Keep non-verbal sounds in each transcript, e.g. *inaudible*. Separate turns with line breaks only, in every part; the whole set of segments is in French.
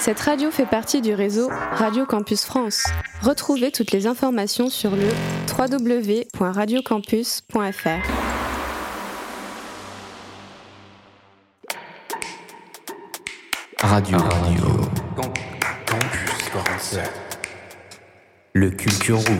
Cette radio fait partie du réseau Radio Campus France. Retrouvez toutes les informations sur le www.radiocampus.fr.
Radio. Radio. Campus 47. Le Culture Room.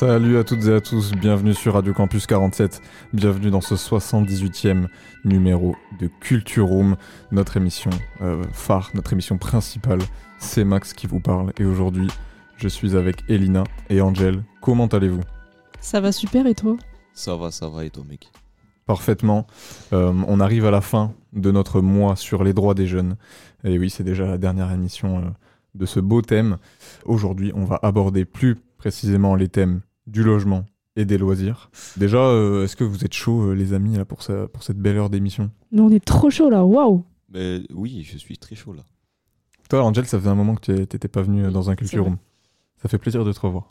Salut à toutes et à tous, bienvenue sur Radio Campus 47, bienvenue dans ce 78e numéro de Culture Room, notre émission euh, phare, notre émission principale. C'est Max qui vous parle et aujourd'hui je suis avec Elina et Angel. Comment allez-vous?
Ça va super et toi?
Ça va, ça va et toi mec?
Parfaitement. Euh, on arrive à la fin de notre mois sur les droits des jeunes. Et oui, c'est déjà la dernière émission euh, de ce beau thème. Aujourd'hui, on va aborder plus précisément les thèmes du logement et des loisirs. Déjà, euh, est-ce que vous êtes chaud, euh, les amis, là, pour, ça, pour cette belle heure d'émission?
Nous on est trop chaud là, waouh
Mais oui, je suis très chaud là.
Toi, Angel, ça faisait un moment que tu t'étais pas venu euh, dans un culture room. Ça fait plaisir de te revoir.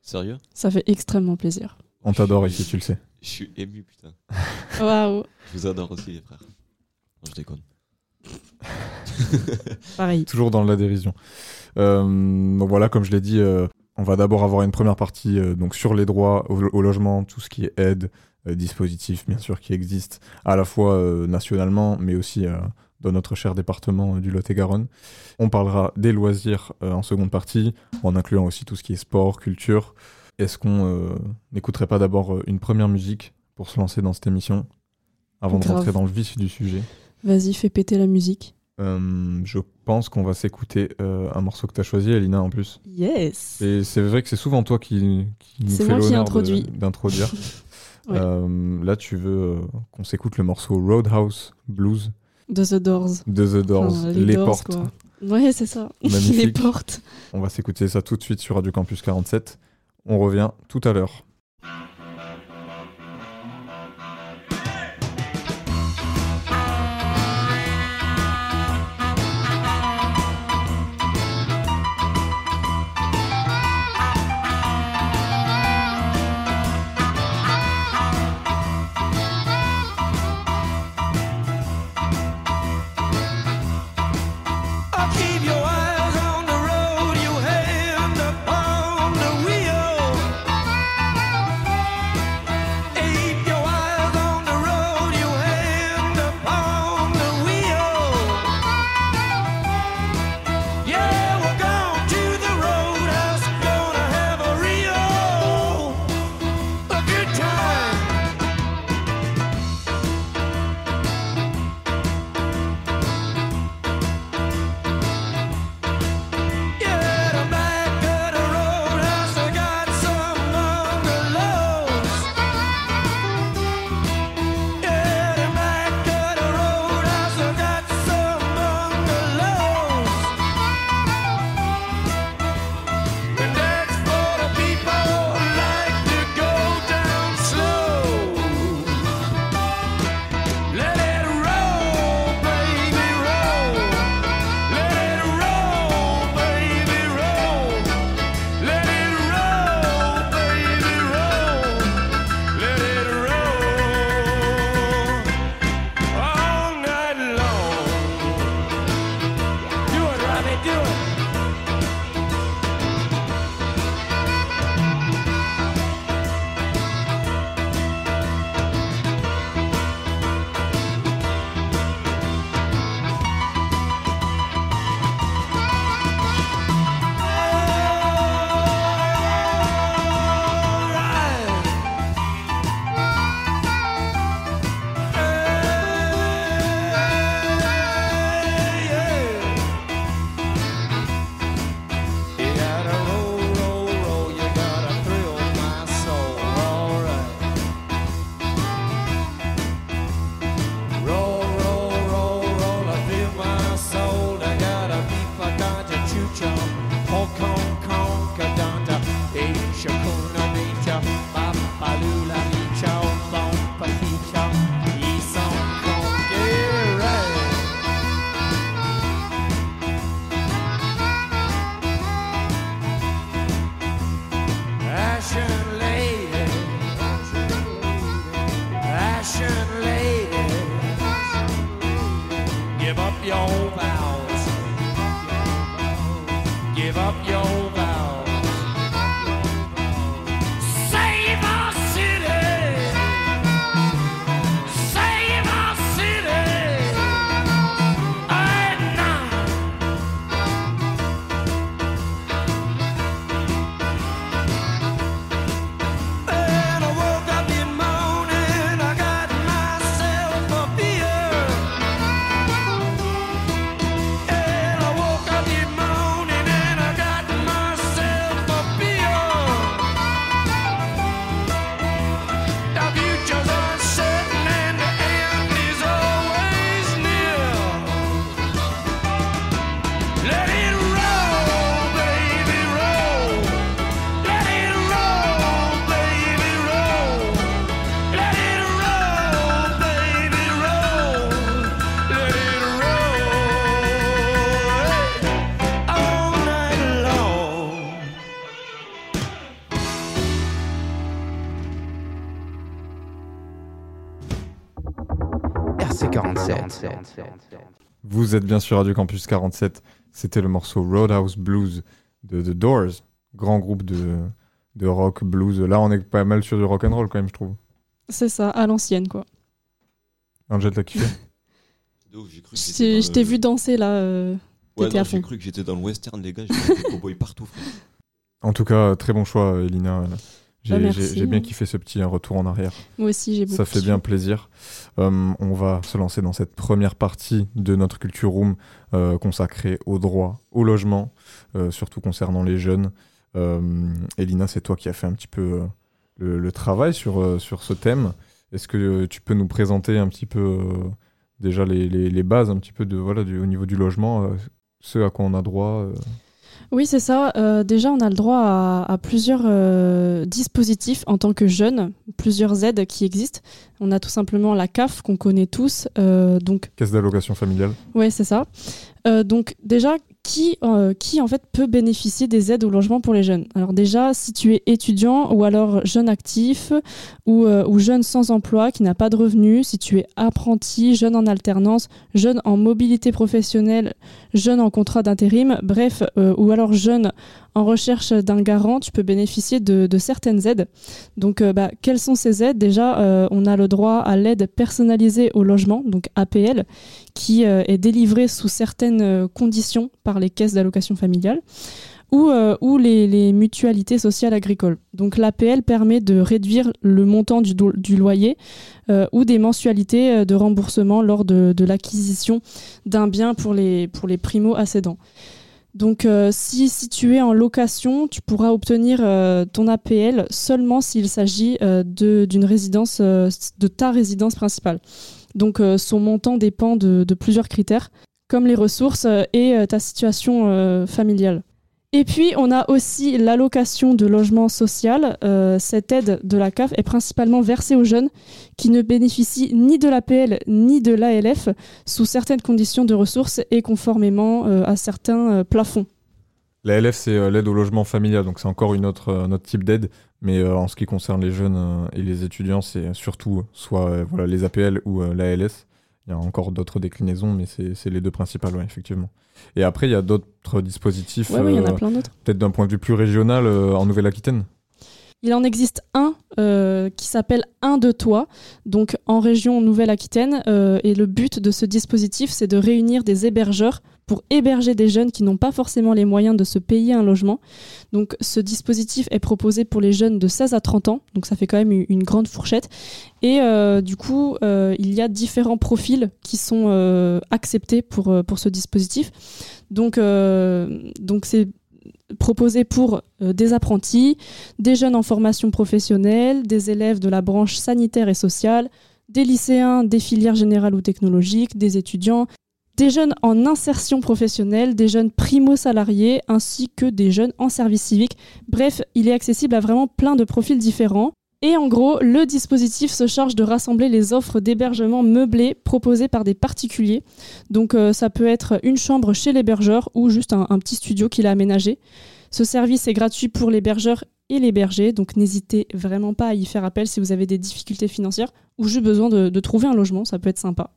Sérieux?
Ça fait extrêmement plaisir.
On t'adore ici, tu le sais.
Je suis ému putain.
Waouh
Je vous adore aussi les frères. Non, je déconne.
Pareil.
Toujours dans la dérision. Euh, donc voilà, comme je l'ai dit, euh, on va d'abord avoir une première partie euh, donc sur les droits au, au logement, tout ce qui est aide, euh, dispositifs bien sûr qui existent à la fois euh, nationalement, mais aussi dans notre cher département du Lot-et-Garonne. On parlera des loisirs en seconde partie, en incluant aussi tout ce qui est sport, culture. Est-ce qu'on n'écouterait pas d'abord une première musique pour se lancer dans cette émission, avant de rentrer dans le vif du sujet?
Vas-y, fais péter la musique.
Euh, Je pense qu'on va s'écouter euh, un morceau que tu as choisi, Elina, en plus.
Yes
Et c'est vrai que c'est souvent toi qui, qui nous
qui
l'honneur d'introduire. *laughs*
Ouais.
Euh, là, tu veux qu'on s'écoute le morceau Roadhouse Blues
De The Doors.
de The Doors,
Enfin,
Les,
Doors,
Portes.
quoi. Ouais, c'est ça. *laughs*
Magnifique.
les portes.
On va s'écouter ça tout de suite sur Radio Campus 47. On revient tout à l'heure. Vous êtes bien sûr Radio Campus 47. C'était le morceau Roadhouse Blues de The Doors, grand groupe de, de rock blues. Là, on est pas mal sur du rock and roll quand même, je trouve.
C'est ça, à l'ancienne, quoi.
Angel, t'as kiffé? *laughs*
Je t'ai- vu danser là. euh,
Ouais, j'ai cru que j'étais dans le western, les gars. J'ai vu des *laughs* cowboys partout, frère.
En tout cas, très bon choix, Elina. J'ai
Bah,
j'ai- bien kiffé ce petit retour en arrière.
Moi aussi, j'ai beaucoup.
Ça fait bien plaisir. Euh, on va se lancer dans cette première partie de notre Culture Room euh, consacrée au droit, au logement, euh, surtout concernant les jeunes. Elina, c'est toi qui as fait un petit peu le, le travail sur, sur ce thème. Est-ce que tu peux nous présenter un petit peu déjà les, les- les bases un petit peu de, voilà, du, au niveau du logement, ce à quoi on a droit
Oui, c'est ça. Euh, déjà, on a le droit à, à plusieurs euh, dispositifs en tant que jeune, plusieurs aides qui existent. On a tout simplement la CAF qu'on connaît tous. euh, donc,
Caisse d'allocation familiale
ouais, c'est ça. Donc, déjà, qui, euh, qui en fait peut bénéficier des aides au logement pour les jeunes. Alors déjà, si tu es étudiant ou alors jeune actif ou, euh, ou jeune sans emploi qui n'a pas de revenus, si tu es apprenti, jeune en alternance, jeune en mobilité professionnelle, jeune en contrat d'intérim, bref, euh, ou alors jeune en recherche d'un garant, tu peux bénéficier de, certaines aides. Donc, euh, bah, quelles sont ces aides? Déjà, euh, on a le droit à l'aide personnalisée au logement, donc APL, qui euh, est délivrée sous certaines conditions par les caisses d'allocation familiale ou, les, mutualités sociales agricoles. Donc l'APL permet de réduire le montant du, loyer ou des mensualités de remboursement lors de, l'acquisition d'un bien pour les, pour les primo-accédants. Donc euh, si, si tu es en location, tu pourras obtenir euh, ton APL seulement s'il s'agit euh, de- d'une résidence, de ta résidence principale. Donc son montant dépend de, plusieurs critères, comme les ressources et ta situation familiale. Et puis, on a aussi l'allocation de logement social. Euh, cette aide de la CAF est principalement versée aux jeunes qui ne bénéficient ni de l'APL ni de l'ALF sous certaines conditions de ressources et conformément euh, à certains euh, plafonds.
La LF, c'est l'aide au logement familial, donc c'est encore une autre, un autre type d'aide. Mais en ce qui concerne les jeunes et les étudiants, c'est surtout soit les APL ou l'ALS. Il y a encore d'autres déclinaisons, mais c'est les deux principales, effectivement. Et après, il y a d'autres dispositifs,
Oui, il y en a
euh,
plein d'autres.
peut-être d'un point de vue plus régional, euh, en Nouvelle-Aquitaine.
Il en existe un euh, qui s'appelle Un de toi, donc en région Nouvelle-Aquitaine. euh, et le but de ce dispositif, c'est de réunir des hébergeurs pour héberger des jeunes qui n'ont pas forcément les moyens de se payer un logement. Donc ce dispositif est proposé pour les jeunes de 16 à 30 ans, donc ça fait quand même une grande fourchette. Et euh, du coup, euh, il y a différents profils qui sont euh, acceptés pour, pour ce dispositif. Donc c'est proposé pour des apprentis, des jeunes en formation professionnelle, des élèves de la branche sanitaire et sociale, des lycéens des filières générales ou technologiques, des étudiants, des jeunes en insertion professionnelle, des jeunes primo-salariés, ainsi que des jeunes en service civique. Bref, il est accessible à vraiment plein de profils différents. Et en gros, le dispositif se charge de rassembler les offres d'hébergement meublées proposées par des particuliers. Donc euh, ça peut être une chambre chez l'hébergeur ou juste un, petit studio qu'il a aménagé. Ce service est gratuit pour l'hébergeur et l'hébergé, donc n'hésitez vraiment pas à y faire appel si vous avez des difficultés financières ou juste besoin de trouver un logement, ça peut être sympa.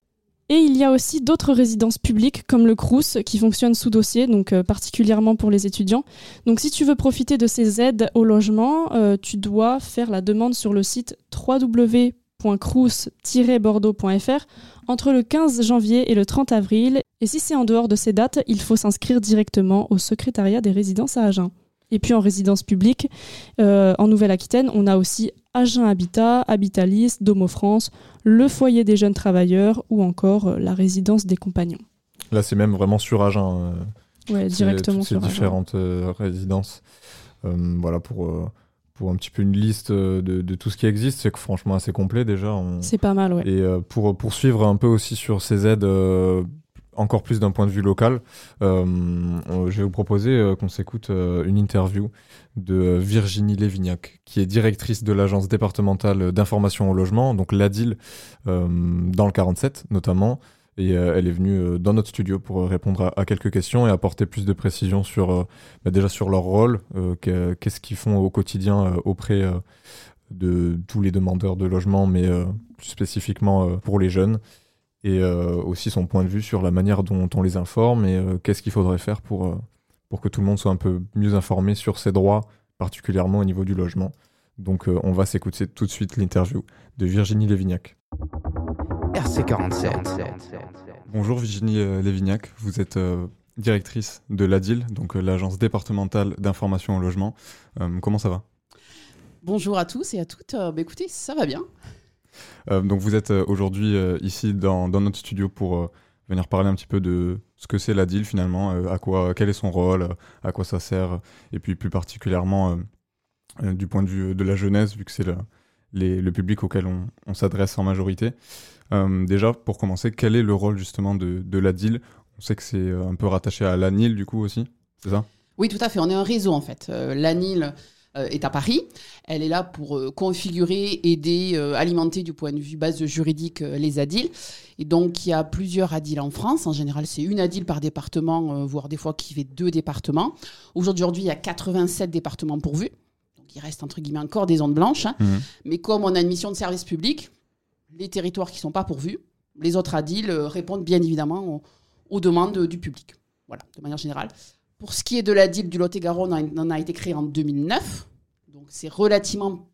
Et il y a aussi d'autres résidences publiques comme le Crous qui fonctionne sous dossier, donc euh, particulièrement pour les étudiants. Donc si tu veux profiter de ces aides au logement, euh, tu dois faire la demande sur le site www.crous-bordeaux.fr entre le 15 janvier et le 30 avril. Et si c'est en dehors de ces dates, il faut s'inscrire directement au secrétariat des résidences à Agen. Et puis en résidence publique, euh, en Nouvelle-Aquitaine, on a aussi Agen Habitat, Habitalis, Domo France, le foyer des jeunes travailleurs ou encore euh, la résidence des compagnons.
Là, c'est même vraiment sur Agen. euh,
Ouais, directement
toutes ces
sur Agen.
différentes euh, résidences. Voilà, pour, pour un petit peu une liste de, de tout ce qui existe. C'est que franchement assez complet déjà. On-
C'est pas mal, ouais.
Et euh, pour poursuivre un peu aussi sur ces aides, euh, encore plus d'un point de vue local, euh, je vais vous proposer euh, qu'on s'écoute euh, une interview de Virginie Lévignac, qui est directrice de l'agence départementale d'information au logement, donc l'ADIL, dans le 47 notamment. Et elle est venue dans notre studio pour répondre à, quelques questions et apporter plus de précisions sur bah, déjà sur leur rôle, que- qu'est-ce qu'ils font au quotidien auprès de tous les demandeurs de logement, mais plus spécifiquement pour les jeunes, et euh, aussi son point de vue sur la manière dont on les informe et euh, qu'est-ce qu'il faudrait faire pour, euh, pour que tout le monde soit un peu mieux informé sur ses droits, particulièrement au niveau du logement. Donc euh, on va s'écouter tout de suite l'interview de Virginie Lévignac.
RC47.
Bonjour Virginie Lévignac, vous êtes euh, directrice de l'ADIL, donc euh, l'agence départementale d'information au logement. Euh, comment ça va?
Bonjour à tous et à toutes. Euh, bah, écoutez, ça va bien.
Euh, donc vous êtes euh, aujourd'hui euh, ici dans, notre studio pour venir parler un petit peu de ce que c'est la deal finalement, à quoi, quel est son rôle, à quoi ça sert, et puis plus particulièrement du point de vue de la jeunesse, vu que c'est le, le public auquel on, on s'adresse en majorité. Déjà, pour commencer, quel est le rôle justement de, de la deal? On sait que c'est un peu rattaché à l'ANIL du coup aussi, c'est ça?
Oui, tout à fait. On est un réseau en fait. L'ANIL est à Paris. Elle est là pour euh, configurer, aider, euh, alimenter du point de vue base juridique euh, les ADIL. Et donc, il y a plusieurs ADIL en France. En général, c'est une ADIL par département, euh, voire des fois qui fait deux départements. Aujourd'hui, il y a 87 départements pourvus. Donc, il reste entre guillemets encore des zones blanches. hein.
Mhm.
Mais comme on a une mission de service public, les territoires qui ne sont pas pourvus, les autres ADIL euh, répondent bien évidemment aux, aux demandes du public. Voilà, de manière générale. Pour ce qui est de la DIL du Lot-et-Garonne, on en a été créé en 2009. Donc c'est relativement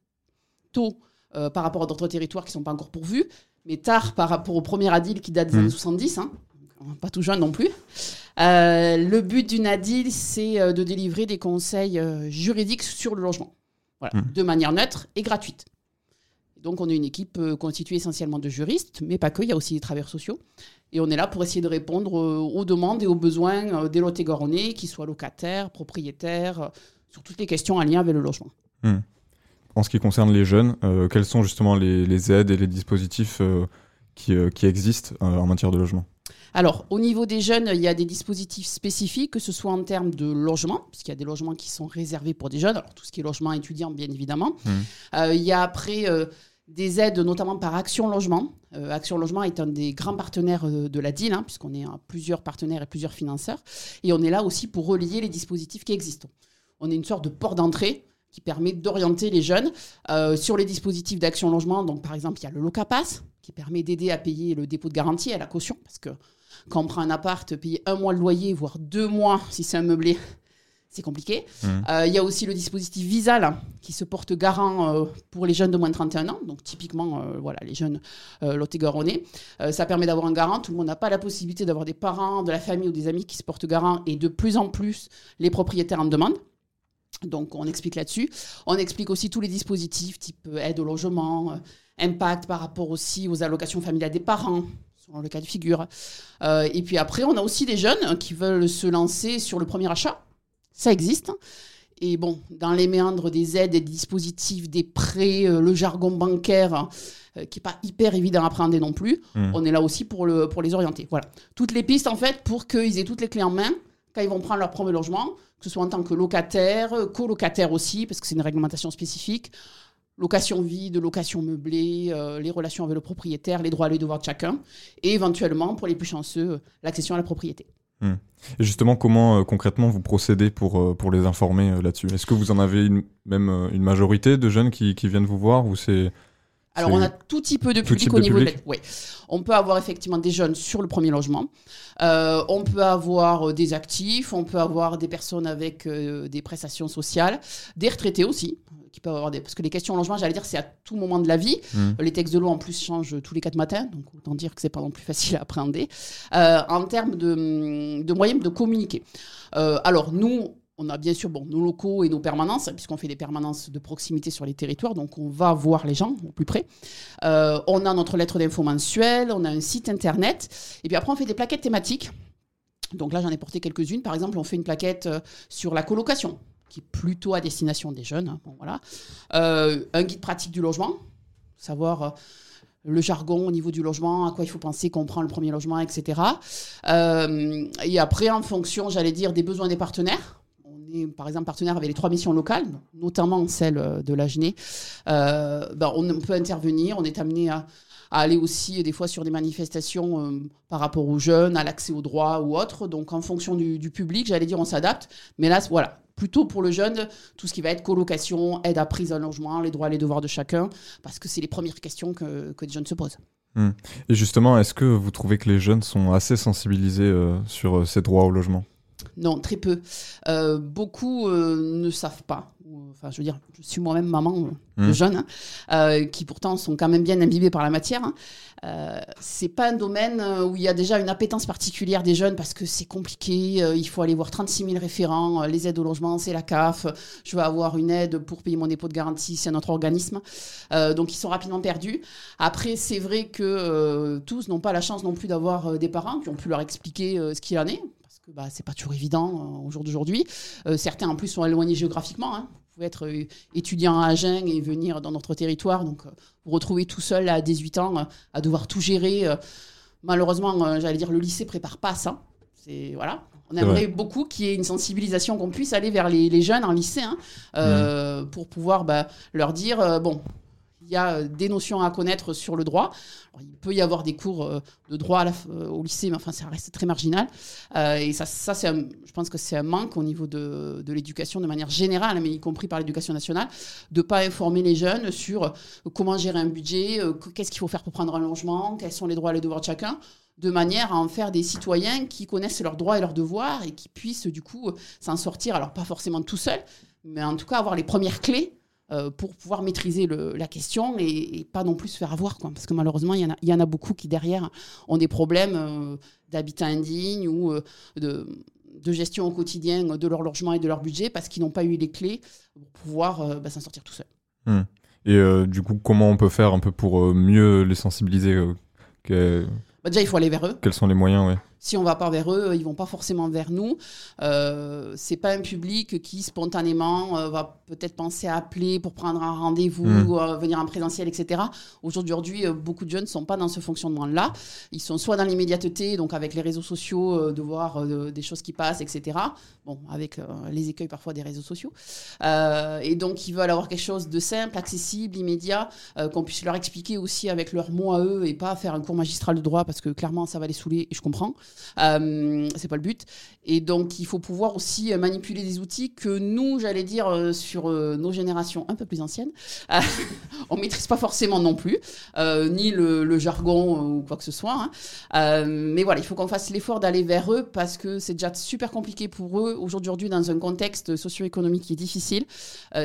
tôt euh, par rapport à d'autres territoires qui ne sont pas encore pourvus, mais tard par rapport au premier ADIL qui date des
Mhm.
années 70. hein. Pas tout jeune non plus. Euh, le but d'une ADIL, c'est euh, de délivrer des conseils juridiques sur le logement. Voilà,
Mhm.
de manière neutre et gratuite. Donc on est une équipe euh, constituée essentiellement de juristes, mais pas que, il y a aussi des travailleurs sociaux. Et on est là pour essayer de répondre euh, aux demandes et aux besoins euh, des Lot-et-Garonnais, qu'ils soient locataires, propriétaires, sur toutes les questions en lien avec le logement.
En ce qui concerne les jeunes, euh, quels sont justement les, les aides et les dispositifs euh, qui, euh, qui existent en matière de logement?
Alors, au niveau des jeunes, il y a des dispositifs spécifiques, que ce soit en termes de logement, puisqu'il y a des logements qui sont réservés pour des jeunes, alors tout ce qui est logement étudiant, bien évidemment. Euh, il y a après euh, des aides, notamment par Action Logement. Euh, Action Logement est un des grands partenaires euh, de la DIL, hein, puisqu'on est à plusieurs partenaires et plusieurs financeurs. Et on est là aussi pour relier les dispositifs qui existent. On est une sorte de port d'entrée qui permet d'orienter les jeunes euh, sur les dispositifs d'action logement. Donc, par exemple, il y a le Locapass qui permet d'aider à payer le dépôt de garantie et la caution, parce que quand on prend un appart, payer un mois de loyer, voire deux mois si c'est un meublé, c'est compliqué.
Mhm.
Euh, Il y a aussi le dispositif Visal hein, qui se porte garant euh, pour les jeunes de moins de 31 ans, donc typiquement euh, voilà, les jeunes euh, lot-et-garonnais. Euh, ça permet d'avoir un garant. Tout le monde n'a pas la possibilité d'avoir des parents, de la famille ou des amis qui se portent garant et de plus en plus les propriétaires en demandent. Donc on explique là-dessus. On explique aussi tous les dispositifs type aide au logement, impact par rapport aussi aux allocations familiales des parents, selon le cas de figure. Et puis après, on a aussi des jeunes hein, qui veulent se lancer sur le premier achat. Ça existe. Et bon, dans les méandres des aides, des dispositifs, des prêts, euh, le jargon bancaire, euh, qui n'est pas hyper évident à appréhender non plus,
Mhm.
on est là aussi pour, le, pour les orienter. Voilà. Toutes les pistes, en fait, pour qu'ils aient toutes les clés en main quand ils vont prendre leur premier logement, que ce soit en tant que locataire, euh, colocataire aussi, parce que c'est une réglementation spécifique, location vide, location meublée, euh, les relations avec le propriétaire, les droits et les devoirs de chacun, et éventuellement, pour les plus chanceux, l'accession à la propriété.
Et justement, comment euh, concrètement vous procédez pour, euh, pour les informer euh, là-dessus? Est-ce que vous en avez une, même une majorité de jeunes qui, qui viennent vous voir ou c'est
Alors, on a tout type de
tout
public au
de
niveau de l'aide. Oui. On peut avoir effectivement des jeunes sur le premier logement. On peut avoir des actifs. On peut avoir des personnes avec des prestations sociales. Des retraités aussi. Qui peuvent avoir des... Parce que les questions logement, j'allais dire, c'est à tout moment de la vie.
Mm.
Les textes de loi, en plus, changent tous les quatre matins. Donc, autant dire que c'est pas non plus facile à appréhender. Euh, en termes de, de moyens de communiquer. Euh, alors, nous, on a bien sûr bon, nos locaux et nos permanences, puisqu'on fait des permanences de proximité sur les territoires, donc on va voir les gens au plus près. Euh, on a notre lettre d'info mensuelle, on a un site internet, et puis après on fait des plaquettes thématiques. Donc là j'en ai porté quelques-unes. Par exemple, on fait une plaquette sur la colocation, qui est plutôt à destination des jeunes. hein, voilà. Euh, un guide pratique du logement, savoir euh, le jargon au niveau du logement, à quoi il faut penser qu'on prend le premier logement, etc. Euh, et après, en fonction, j'allais dire, des besoins des partenaires. On est, par exemple, partenaire avec les trois missions locales, notamment celle de l'AGNE. Euh, ben, on peut intervenir, on est amené à, aller aussi des fois sur des manifestations par rapport aux jeunes, à l'accès aux droits ou autres. Donc en fonction du public, j'allais dire on s'adapte. Mais là, voilà, plutôt pour le jeune, tout ce qui va être colocation, aide à prise en logement, les droits et les devoirs de chacun, parce que c'est les premières questions que, que les jeunes se posent.
Et justement, est-ce que vous trouvez que les jeunes sont assez sensibilisés euh, sur euh, ces droits au logement?
Non, très peu. Euh, beaucoup euh, ne savent pas. Ou, Enfin, je veux dire, je suis moi-même maman euh, de
Mm.
jeunes, hein, euh, qui pourtant sont quand même bien imbibés par la matière. hein. Euh, c'est pas un domaine euh, où il y a déjà une appétence particulière des jeunes parce que c'est compliqué. euh, il faut aller voir 36 000 référents. euh, les aides au logement, c'est la CAF. Je vais avoir une aide pour payer mon dépôt de garantie, c'est notre organisme. Euh, donc ils sont rapidement perdus. Après, c'est vrai que euh, tous n'ont pas la chance non plus d'avoir euh, des parents qui ont pu leur expliquer euh, ce qu'il en est. Parce que bah, c'est pas toujours évident euh, au jour d'aujourd'hui. Euh, certains en plus sont éloignés géographiquement. hein. Vous pouvez être euh, étudiant à Agen et venir dans notre territoire. Donc, euh, vous retrouvez tout seul à 18 ans euh, à devoir tout gérer. malheureusement, j'allais dire, le lycée prépare pas ça. C'est voilà. On aimerait beaucoup qu'il y ait une sensibilisation, qu'on puisse aller vers les, les jeunes en lycée hein, euh, pour pouvoir bah, leur dire euh, bon, il y a euh, des notions à connaître sur le droit. Il peut y avoir des cours euh, de droit euh, au lycée, mais enfin, ça reste très marginal. Et ça, je pense que c'est un manque au niveau de, l'éducation de manière générale, mais y compris par l'éducation nationale, de ne pas informer les jeunes sur comment gérer un budget, qu- qu'est-ce qu'il faut faire pour prendre un logement, quels sont les droits et les devoirs de chacun de manière à en faire des citoyens qui connaissent leurs droits et leurs devoirs et qui puissent du coup s'en sortir, alors pas forcément tout seuls, mais en tout cas avoir les premières clés euh, pour pouvoir maîtriser le- la question et, et pas non plus se faire avoir. Quoi. Parce que malheureusement, il y, en a- il y en a beaucoup qui derrière ont des problèmes euh, d'habitat indigne ou euh, de, de gestion au quotidien de leur logement et de leur budget parce qu'ils n'ont pas eu les clés pour pouvoir bah, s'en sortir tout seul.
Et euh, du coup, comment on peut faire un peu pour mieux les sensibiliser que-
Bah, déjà, il faut aller vers eux.
Quels sont les moyens ouais.
Si on va pas vers eux, ils vont pas forcément vers nous. Euh, c'est pas un public qui spontanément euh, va peut-être penser à appeler pour prendre un rendez-vous,
Mm.
ou, euh, venir en présentiel, etc. Aujourd'hui, euh, beaucoup de jeunes ne sont pas dans ce fonctionnement-là. Ils sont soit dans l'immédiateté, donc avec les réseaux sociaux, euh, de voir des choses qui passent, etc. Bon, avec les écueils parfois des réseaux sociaux. Et donc, ils veulent avoir quelque chose de simple, accessible, immédiat, qu'on puisse leur expliquer aussi avec leurs mots à eux et pas faire un cours magistral de droit parce que clairement, ça va les saouler et je comprends. Euh, c'est pas le but. Et donc, il faut pouvoir aussi manipuler des outils que nous, j'allais dire, euh, sur euh, nos générations un peu plus anciennes, euh, *laughs* on maîtrise pas forcément non plus, ni le, jargon ou quoi que ce soit. hein. Mais voilà, il faut qu'on fasse l'effort d'aller vers eux parce que c'est déjà super compliqué pour eux aujourd'hui dans un contexte socio-économique qui est difficile.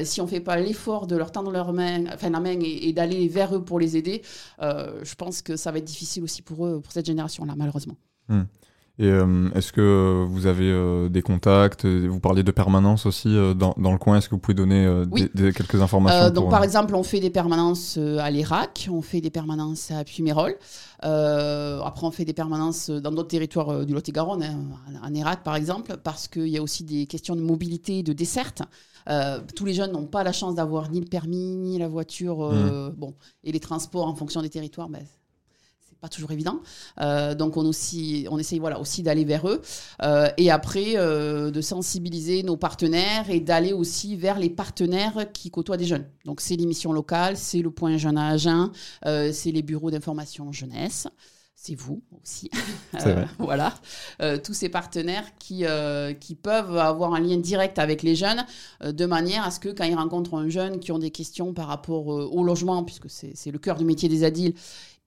Si on fait pas l'effort de leur tendre leur main, enfin la main et, et d'aller vers eux pour les aider, je pense que ça va être difficile aussi pour eux, pour cette génération-là, malheureusement.
Et euh, est-ce que vous avez euh, des contacts euh, Vous parliez de permanence aussi euh, dans, dans le coin. Est-ce que vous pouvez donner
Oui.
des, des- quelques informations
donc,
pour,
par exemple, on fait des permanences à l'Irak, on fait des permanences à Puymérols. Euh, après, on fait des permanences dans d'autres territoires du Lot-et-Garonne, hein, en Irak par exemple, parce qu'il y a aussi des questions de mobilité et de desserte. Euh, tous les jeunes n'ont pas la chance d'avoir ni le permis, ni la voiture. euh, Bon, et les transports en fonction des territoires, ben, pas toujours évident. Euh, donc on aussi, on essaye voilà aussi d'aller vers eux Euh, et après euh, de sensibiliser nos partenaires et d'aller aussi vers les partenaires qui côtoient des jeunes. Donc c'est l'émission locale, c'est le point jeune à Agen, c'est les bureaux d'information jeunesse. c'est vous aussi. Voilà. Euh, tous ces partenaires qui, euh, qui peuvent avoir un lien direct avec les jeunes, de manière à ce que quand ils rencontrent un jeune qui ont des questions par rapport au logement, puisque c'est c'est le cœur du métier des ADIL,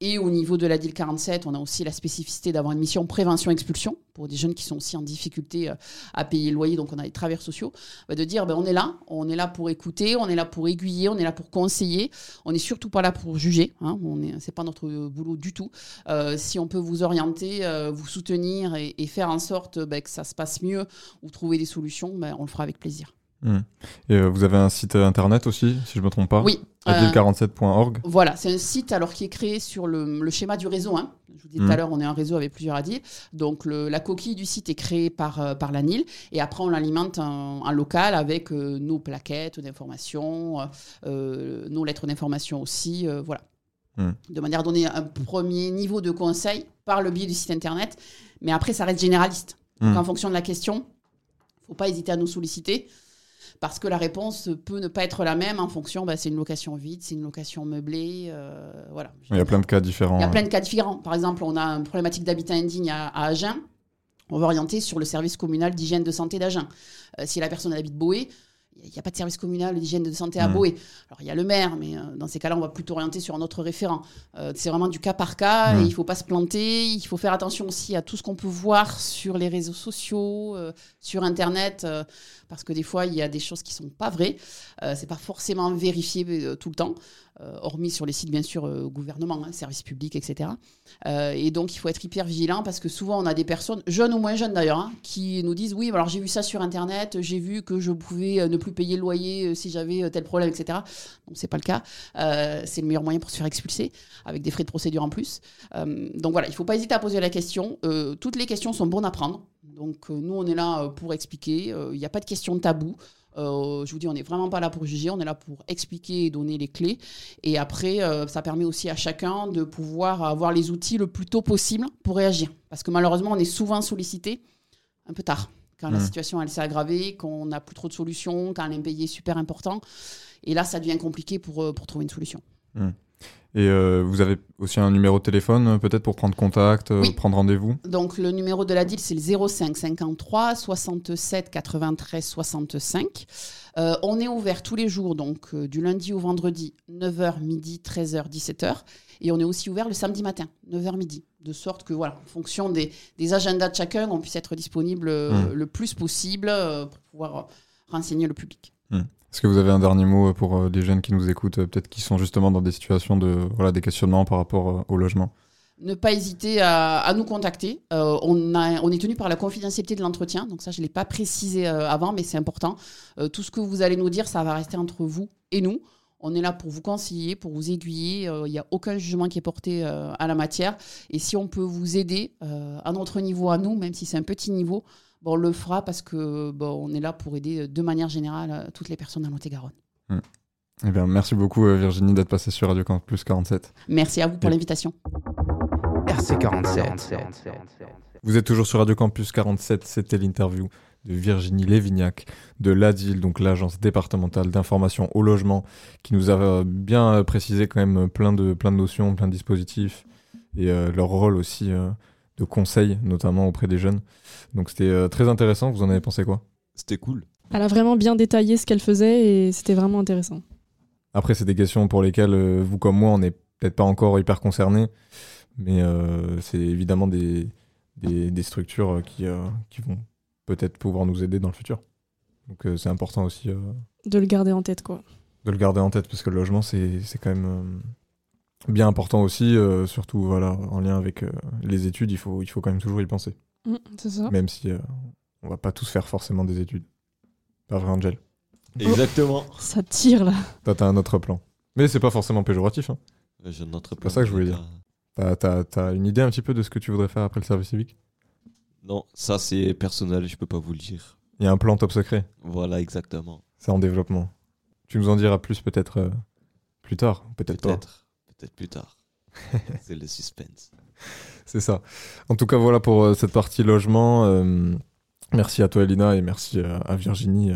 et au niveau de l'ADIL 47, on a aussi la spécificité d'avoir une mission prévention-expulsion pour des jeunes qui sont aussi en difficulté euh, à payer le loyer, donc on a les travailleurs sociaux, bah, de dire ben, on est là, on est là pour écouter, on est là pour aiguiller, on est là pour conseiller, on n'est surtout pas là pour juger, hein, on est, c'est pas notre euh, boulot du tout. Euh, si on peut vous orienter, vous soutenir et, faire en sorte ben, que ça se passe mieux ou trouver des solutions, on le fera avec plaisir.
Et euh, vous avez un site euh, internet aussi, si je me trompe pas
Oui. euh,
adil47.org.
Voilà, c'est un site alors qui est créé sur le, le schéma du réseau. hein. Je vous disais tout
Mhm.
à l'heure, on est un réseau avec plusieurs ADIL. Donc le- la coquille du site est créée par, euh, par l'ANIL et après on l'alimente en, en local avec euh, nos plaquettes d'information, euh, euh, nos lettres d'information aussi. euh, voilà.
Mhm.
De manière à donner un premier niveau de conseil par le biais du site internet. Mais après, ça reste généraliste. Donc en fonction de la question, faut pas hésiter à nous solliciter parce que la réponse peut ne pas être la même en fonction, bah, c'est une location vide, c'est une location meublée, euh, voilà.
Il y a plein de cas différents.
Il y a plein de cas différents. Par exemple, on a une problématique d'habitat indigne à, à Agen. On va orienter sur le service communal d'hygiène de santé d'Agen. Euh, si la personne habite Boé, il n'y a pas de service communal d'hygiène de santé à. Boé. Alors, il y a le maire, mais euh, dans ces cas-là, on va plutôt orienter sur un autre référent. Euh, c'est vraiment du cas par cas et il ne faut pas se planter. Il faut faire attention aussi à tout ce qu'on peut voir sur les réseaux sociaux, euh, sur Internet, parce que des fois, il y a des choses qui ne sont pas vraies. Euh, c'est pas forcément vérifié tout le temps, hormis sur les sites, bien sûr, euh, gouvernement, hein, services publics, etc. Euh, et donc, il faut être hyper vigilant parce que souvent, on a des personnes, jeunes ou moins jeunes d'ailleurs, hein, qui nous disent Oui, alors j'ai vu ça sur Internet, j'ai vu que je pouvais euh, ne plus payer le loyer euh, si j'avais euh, tel problème, etc. Donc, c'est pas le cas. Euh, c'est le meilleur moyen pour se faire expulser, avec des frais de procédure en plus. Euh, donc, voilà, il faut pas hésiter à poser la question. Euh, toutes les questions sont bonnes à prendre. Donc, euh, nous, on est là euh, pour expliquer. Euh, Il n'y a pas de question tabou. Euh, je vous dis, on n'est vraiment pas là pour juger, on est là pour expliquer et donner les clés. Et après, euh, ça permet aussi à chacun de pouvoir avoir les outils le plus tôt possible pour réagir. Parce que malheureusement, on est souvent sollicité un peu tard, quand la
Mhm.
situation elle s'est aggravée, qu'on n'a plus trop de solutions, quand l'impayé est super important. Et là, ça devient compliqué pour, euh, pour trouver une solution.
Et euh, vous avez aussi un numéro de téléphone euh, peut-être pour prendre contact, euh,
Oui.
prendre rendez-vous?
Donc le numéro de la DIL, c'est le 05 53 67 93 65. Euh, on est ouvert tous les jours, donc euh, du lundi au vendredi, 9h, midi, 13h, 17h. Et on est aussi ouvert le samedi matin, 9h, midi. De sorte que, voilà, en fonction des, des agendas de chacun, on puisse être disponible euh,
Mm.
le plus possible pour pouvoir renseigner le public.
Est-ce que vous avez un dernier mot pour euh, les jeunes qui nous écoutent, euh, peut-être qui sont justement dans des situations de voilà des questionnements par rapport euh, au logement?
Ne pas hésiter à, nous contacter. Euh, on, est tenu par la confidentialité de l'entretien, donc ça je ne l'ai pas précisé euh, avant, mais c'est important. Euh, tout ce que vous allez nous dire, ça va rester entre vous et nous. On est là pour vous conseiller, pour vous aiguiller. Euh, Il n'y a aucun jugement qui est porté euh, à la matière. Et si on peut vous aider euh, à notre niveau, à nous, même si c'est un petit niveau, bon, on le fera parce que bon, on est là pour aider euh, de manière générale euh, toutes les personnes à Lot-et-Garonne.
Eh bien, merci beaucoup euh, Virginie d'être passée sur Radio Campus 47.
Merci à vous pour
Et-
l'invitation.
RC47.
Vous êtes toujours sur Radio Campus 47, c'était l'interview de Virginie Lévignac de l'ADIL, donc l'agence départementale d'information au logement, qui nous a bien précisé quand même plein de, plein de notions, plein de dispositifs, et euh, leur rôle aussi euh, de conseil, notamment auprès des jeunes. Donc c'était euh, très intéressant, vous en avez pensé quoi?
C'était cool.
Elle a vraiment bien détaillé ce qu'elle faisait et c'était vraiment intéressant.
Après, c'est des questions pour lesquelles euh, vous comme moi, on n'est peut-être pas encore hyper concernés, mais euh, c'est évidemment des, des, des structures qui, euh, qui vont peut-être pouvoir nous aider dans le futur. Donc euh, c'est important aussi euh,
De le garder en tête, quoi.
de le garder en tête, parce que le logement, c'est c'est quand même euh, bien important aussi, euh, surtout voilà, en lien avec euh, les études, il faut, il faut quand même toujours y penser,
Mm, c'est ça.
même si euh, on va pas tous faire forcément des études. Pas vrai, Angel?
Exactement.
Ça tire là.
Toi, t'as un autre plan. Mais c'est pas forcément péjoratif. Hein.
Je n'entre
pas ça que je voulais dire. T'as t'as- t'as une idée un petit peu de ce que tu voudrais faire après le service civique?
Non, ça c'est personnel, je peux pas vous le dire.
Il y a un plan top secret,
Voilà, exactement.
c'est en développement. Tu nous en diras plus peut-être euh, plus tard, peut-être pas.
Peut-être. Plus tard. *laughs* c'est le suspense.
C'est ça. En tout cas, voilà pour euh, cette partie logement. Euh, merci à toi, Elina, et merci euh, à Virginie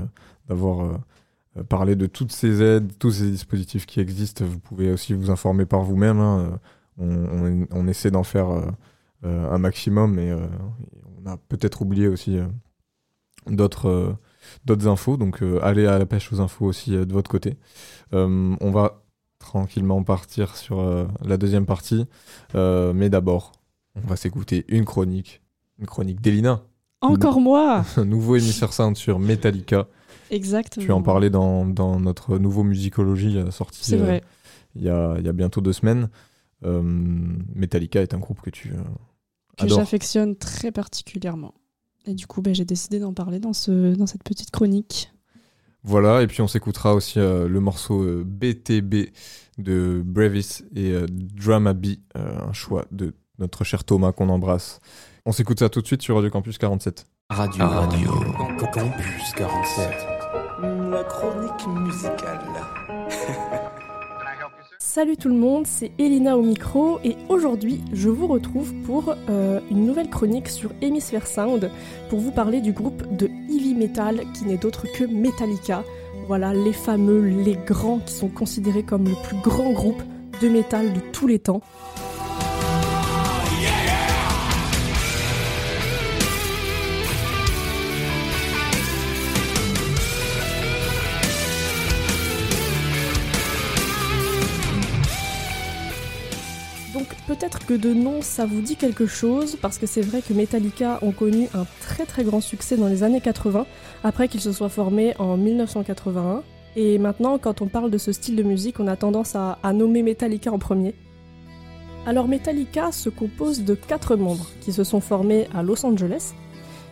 d'avoir parlé de toutes ces aides, tous ces dispositifs qui existent. Vous pouvez aussi vous informer par vous-même. hein. On, on- on essaie d'en faire un maximum, mais on a peut-être oublié aussi d'autres d'autres infos. Donc allez à la pêche aux infos aussi de votre côté. On va tranquillement partir sur euh, la deuxième partie, Euh, mais d'abord, on va s'écouter une chronique, une chronique d'Elina,
Encore moi *laughs*
un nouveau émissaire sound sur Metallica.
Exactement.
Tu en parlais dans, dans notre nouveau musicologie euh, sorti euh, il y, a, y a bientôt deux semaines. Metallica est un groupe que tu
que j'affectionne très particulièrement. Et du coup, ben, j'ai décidé d'en parler dans, ce, dans cette petite chronique.
Voilà, et puis on s'écoutera aussi euh, le morceau euh, BTB de Brevis et euh, Drama B, euh, un choix de notre cher Thomas qu'on embrasse. On s'écoute ça tout de suite sur Radio Campus 47.
Radio. Radio. Campus 47.
La chronique musicale.
Salut tout le monde, c'est Elina au micro et aujourd'hui je vous retrouve pour euh, une nouvelle chronique sur Hemisphere Sound pour vous parler du groupe de heavy metal qui n'est d'autre que Metallica. Voilà les fameux, les grands qui sont considérés comme le plus grand groupe de métal de tous les temps. Peut-être que de nom ça vous dit quelque chose parce que c'est vrai que Metallica ont connu un très très grand succès dans les années 80 après qu'ils se soient formés en 1981. Et maintenant quand on parle de ce style de musique on a tendance à, nommer Metallica en premier. Alors Metallica se compose de quatre membres qui se sont formés à Los Angeles.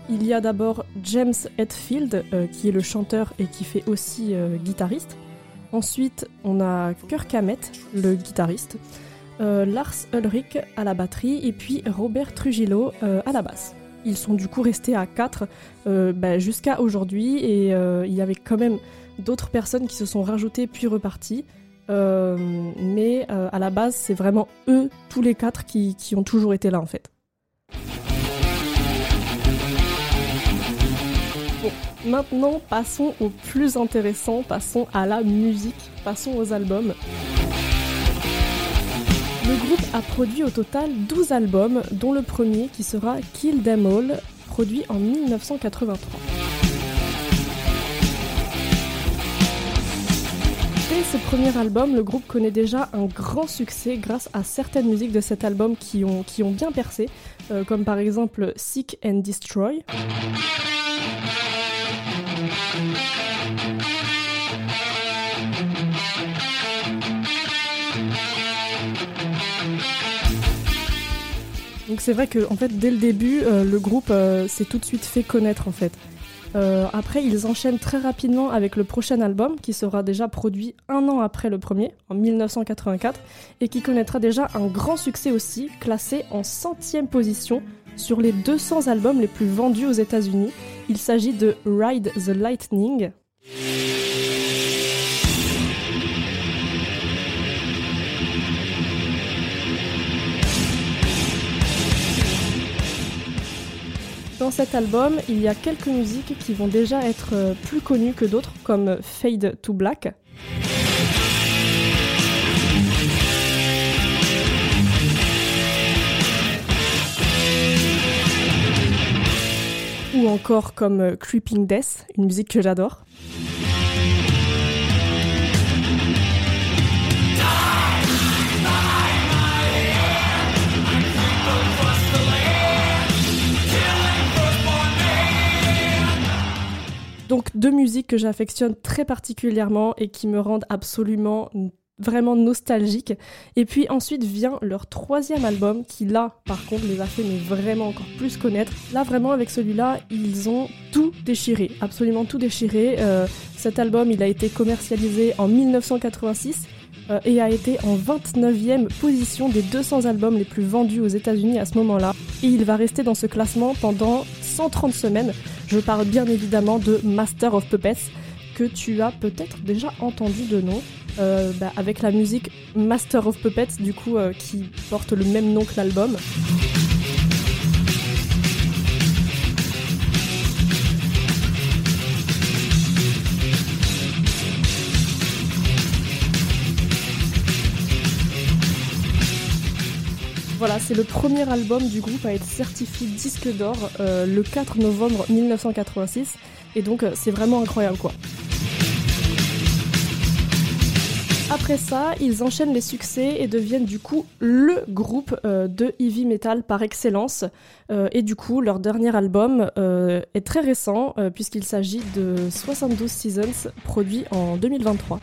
Il y a d'abord James Hetfield euh, qui est le chanteur et qui fait aussi euh, guitariste. Ensuite on a Kirk Hammett, le guitariste euh, Lars Ulrich à la batterie et puis Robert Trujillo euh, à la basse. Ils sont du coup restés à 4 jusqu'à aujourd'hui et euh, il y avait quand même d'autres personnes qui se sont rajoutées puis reparties. Euh, mais euh, à la base, c'est vraiment eux, tous les quatre, qui, qui ont toujours été là en fait. Bon, maintenant passons au plus intéressant, passons à la musique, passons aux albums. Le groupe a produit au total 12 albums, dont le premier qui sera Kill Them All, produit en 1983. Dès ce premier album, le groupe connaît déjà un grand succès grâce à certaines musiques de cet album qui ont, bien percé, euh, comme par exemple Seek and Destroy. Donc c'est vrai que fait dès le début euh, le groupe euh, s'est tout de suite fait connaître en fait. Euh, après ils enchaînent très rapidement avec le prochain album qui sera déjà produit un an après le premier en 1984 et qui connaîtra déjà un grand succès aussi classé en centième position sur les 200 albums les plus vendus aux États-Unis. Il s'agit de Ride the Lightning. Cet album, il y a quelques musiques qui vont déjà être euh, plus connues que d'autres, comme Fade to Black. Ou encore comme euh, Creeping Death, une musique que j'adore. Donc deux musiques que j'affectionne très particulièrement et qui me rendent absolument vraiment nostalgique. Et puis ensuite vient leur troisième album qui là par contre les a fait mais vraiment encore plus connaître. Là vraiment avec celui-là ils ont tout déchiré, absolument tout déchiré. Euh, cet album il a été commercialisé en 1986 euh, et a été en 29e position des 200 albums les plus vendus aux États-Unis à ce moment-là. Et il va rester dans ce classement pendant 130 semaines. Je parle bien évidemment de Master of Puppets que tu as peut-être déjà entendu de nom. Euh, bah, avec la musique Master of Puppets, du coup, euh, qui porte le même nom que l'album. C'est le premier album du groupe à être certifié disque d'or euh, le 4 novembre 1986. Et donc, euh, c'est vraiment incroyable, quoi. Après ça, ils enchaînent les succès et deviennent du coup le groupe euh, de heavy metal par excellence. Et du coup, leur dernier album est très récent puisqu'il s'agit de 72 Seasons produit en 2023.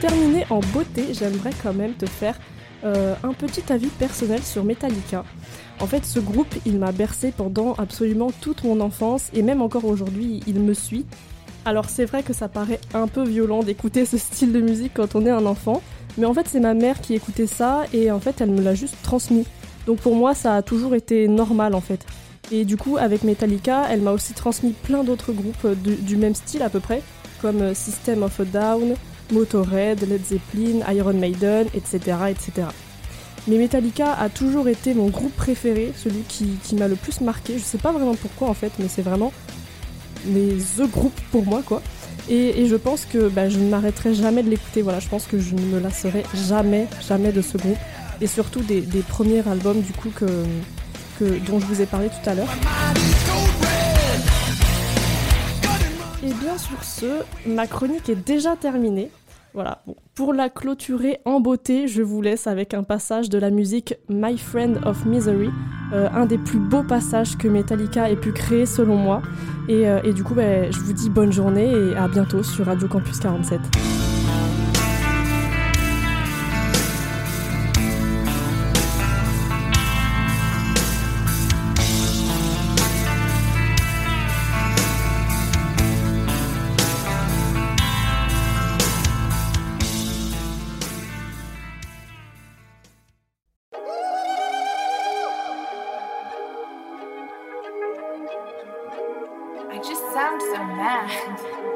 Terminer en beauté, j'aimerais quand même te faire euh, un petit avis personnel sur Metallica. En fait, ce groupe, il m'a bercé pendant absolument toute mon enfance et même encore aujourd'hui, il me suit. Alors c'est vrai que ça paraît un peu violent d'écouter ce style de musique quand on est un enfant, mais en fait c'est ma mère qui écoutait ça et en fait elle me l'a juste transmis. Donc pour moi ça a toujours été normal en fait. Et du coup avec Metallica, elle m'a aussi transmis plein d'autres groupes du, du même style à peu près, comme euh, System of a Down, Motorhead, Led Zeppelin, Iron Maiden, etc. etc. Mais Metallica a toujours été mon groupe préféré, celui qui, m'a le plus marqué. Je sais pas vraiment pourquoi en fait, mais c'est vraiment les The Group pour moi quoi. Et, je pense que bah, je ne m'arrêterai jamais de l'écouter. Voilà, je pense que je ne me lasserai jamais, jamais de ce groupe. Et surtout des, premiers albums du coup dont je vous ai parlé tout à l'heure. Et bien sur ce, ma chronique est déjà terminée. Voilà, bon. pour la clôturer en beauté, je vous laisse avec un passage de la musique My Friend of Misery, euh, un des plus beaux passages que Metallica ait pu créer selon moi. Et, euh, du coup, bah, je vous dis bonne journée et à bientôt sur Radio Campus 47.
Sound so mad.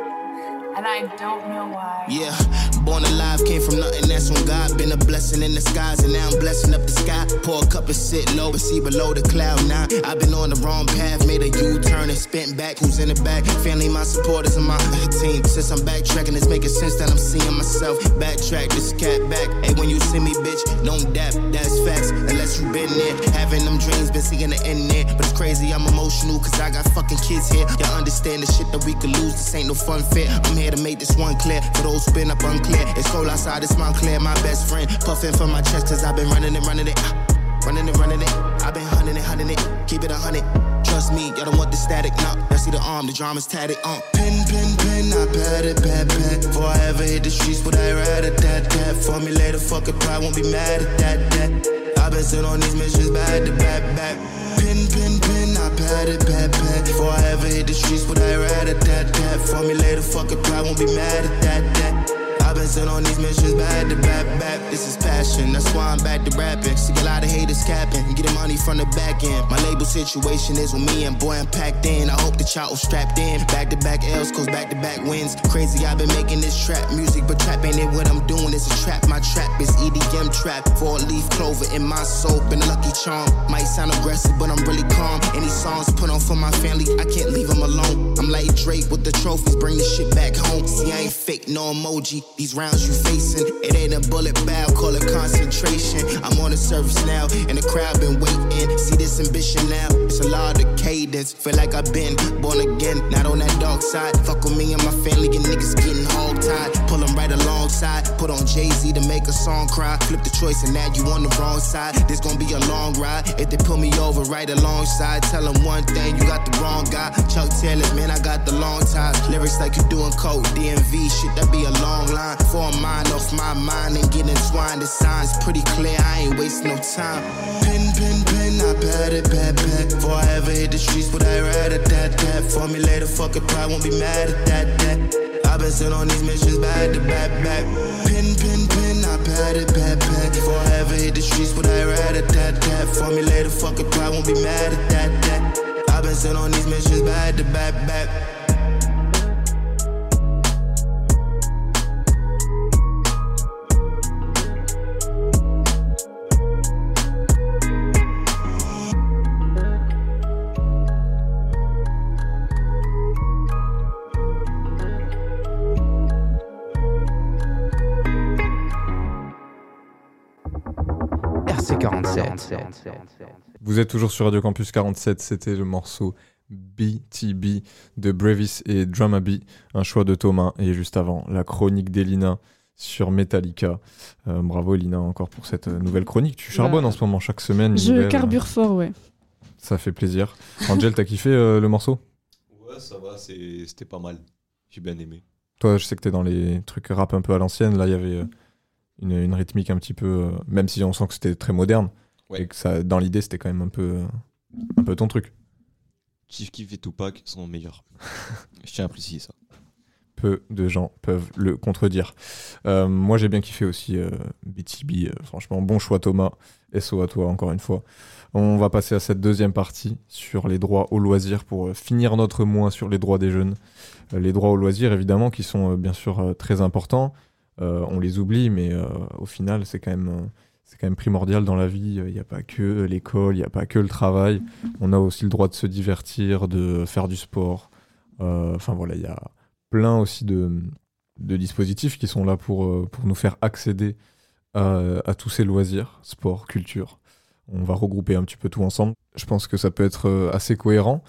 And I don't know why.
Yeah, born alive, came from nothing, that's on God. Been a blessing in the skies, and now I'm blessing up the sky. Pour a cup and sit low, but see below the cloud nine. I've been on the wrong path, made a U turn and spent back. Who's in the back? Family, my supporters, and my team. Since I'm backtracking, it's making sense that I'm seeing myself. Backtrack, this cat back. Hey, when you see me, bitch, don't dap, that's facts. Unless you been there, having them dreams, been seeing the end there. But it's crazy, I'm emotional, cause I got fucking kids here. Y'all understand the shit that we could lose, this ain't no fun fit. I'm here to make this one clear. For those who been up unclear, it's cold outside, it's Montclair, my best friend. Puffing from my chest, cause I've been running and running it. Running and running it. I've been hunting and hunting it. Keep it a hundred. Trust me, y'all don't want the static. No, y'all see the arm, the drama's tatted. Uh. Pin, pin, pin, I pat it, pat, pat. Before I ever hit the streets, would I ride a tat, tat? Formulate a fucking pride, won't be mad at that, that. I've been sent on these missions, back to back, back. Pin, pin, pin, Pat it, pat. Before I ever hit the streets, would I ride a tat, tat? Formulate a fucking pride, won't be mad at that, that. Sent on these missions back to back, back. This is passion, that's why I'm back to rapping. See a lot of haters capping, getting money from the back end. My label situation is with me and boy, I'm packed in. I hope that y'all was strapped in. Back to back L's, cause back to back wins. Crazy, I've been making this trap music, but trap ain't it what I'm doing. It's a trap, my trap is EDM trap. Four leaf clover in my soap and lucky charm. Might sound aggressive, but I'm really calm. Any songs put on for my family, I can't leave them alone. I'm like Drake with the trophies, bring the shit back home. See, I ain't fake, no emoji. These rounds you facing, it ain't a bullet bow, call it concentration. I'm on the surface now, and the crowd been waiting. See this ambition now, it's a lot of cadence. Feel like I've been born again, not on that dark side. Fuck with me and my family, and niggas getting hog tied. Pull them right alongside, put on Jay Z to make a song cry. Flip the choice, and now you on the wrong side. This gonna be a long ride. If they pull me over right alongside, tell them one thing, you got the wrong guy. Chuck Taylor, man, I got the long ties. Lyrics like you doing code, DMV, shit, that be a long line. For a mind off my mind and get entwined. The signs pretty clear, I ain't wasting no time. Pin, pin, pin, I pat it, pat, pat. Before I ever hit the streets, would I a that, that? Formulate a fucking pride, won't be mad at that, that. I've been sent on these missions back to back, back. Pin, pin, pin, I pat it, pat, pat. Before I ever hit the streets, would I a that, that? Formulate a fucking pride, won't be mad at that, that. I've been sent on these missions back to back, back.
Vous êtes toujours sur Radio Campus 47, c'était le morceau BTB de Brevis et Drumabee, un choix de Thomas, et juste avant, la chronique d'Elina sur Metallica. Euh, bravo Elina encore pour cette euh, nouvelle chronique. Tu charbonnes
Bah,
en ce moment chaque semaine.
Je
nouvelle,
carbure fort, ouais.
Ça fait plaisir. Angel, t'as kiffé euh, le morceau?
Ouais, ça va, c'est- c'était pas mal. J'ai bien aimé.
Toi, je sais que t'es dans les trucs rap un peu à l'ancienne. Là, il y avait euh, une, une rythmique un petit peu, euh, même si on sent que c'était très moderne,
Ouais.
et que ça, dans l'idée, c'était quand même un peu, euh, un peu ton truc.
Chief Keef et Tupac sont meilleurs. *laughs* Je tiens à préciser ça.
Peu de gens peuvent le contredire. Euh, moi, j'ai bien kiffé aussi euh, BTB. euh, franchement, bon choix, Thomas. SO à toi, encore une fois. On va passer à cette deuxième partie sur les droits au loisir pour euh, finir notre mois sur les droits des jeunes. Euh, les droits au loisir, évidemment, qui sont euh, bien sûr euh, très importants. Euh, on les oublie, mais euh, au final, c'est quand même. C'est quand même primordial dans la vie. Il n'y a pas que l'école, il n'y a pas que le travail. On a aussi le droit de se divertir, de faire du sport. Euh, Enfin voilà, il y a plein aussi de, dispositifs qui sont là pour, euh, nous faire accéder à, tous ces loisirs, sport, culture. On va regrouper un petit peu tout ensemble. Je pense que ça peut être euh, assez cohérent.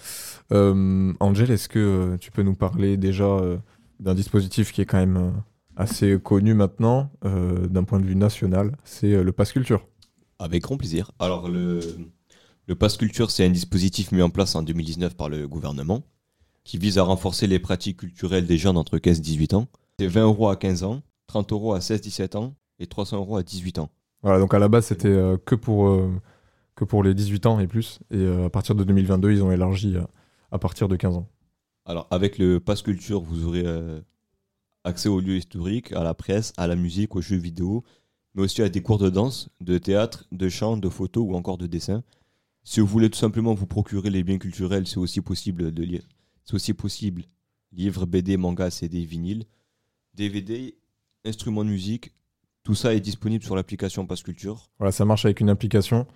Angel, est-ce que tu peux nous parler déjà d'un dispositif qui est quand même assez connu maintenant euh, d'un point de vue national C'est euh, le Pass Culture.
Avec grand plaisir. Alors, le, le Pass Culture, c'est un dispositif mis en place en 2019 par le gouvernement qui vise à renforcer les pratiques culturelles des jeunes entre 15 et 18 ans. C'est 20 euros à 15 ans, 30 euros à 16-17 ans et 300 euros à 18 ans.
Voilà, donc à la base, c'était euh, que, pour, euh, que pour les 18 ans et plus. Et euh, à partir de 2022, ils ont élargi à, partir de 15 ans.
Alors, avec le Pass Culture, vous aurez accès aux lieux historiques, à la presse, à la musique, aux jeux vidéo, mais aussi à des cours de danse, de théâtre, de chant, de photo ou encore de dessin. Si vous voulez tout simplement vous procurer les biens culturels, c'est aussi possible de lire. C'est aussi possible. Livres, BD, manga, CD, vinyle, DVD, instruments de musique, tout ça est disponible sur l'application Pass Culture.
Voilà, ça marche avec une application.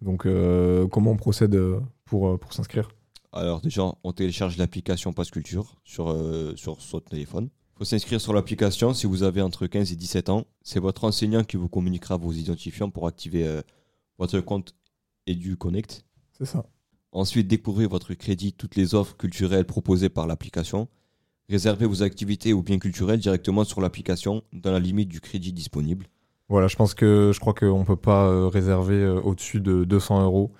Donc, euh, comment on procède euh, pour, euh, pour s'inscrire?
Alors déjà, on télécharge l'application Pass Culture sur, euh, sur son téléphone. Il faut s'inscrire sur l'application si vous avez entre 15 et 17 ans. C'est votre enseignant qui vous communiquera vos identifiants pour activer euh, votre compte EduConnect.
C'est ça.
Ensuite, découvrez votre crédit, toutes les offres culturelles proposées par l'application. Réservez vos activités ou biens culturels directement sur l'application dans la limite du crédit disponible.
Voilà, je pense que je crois qu'on ne peut pas euh, réserver euh, au-dessus de 200 euros.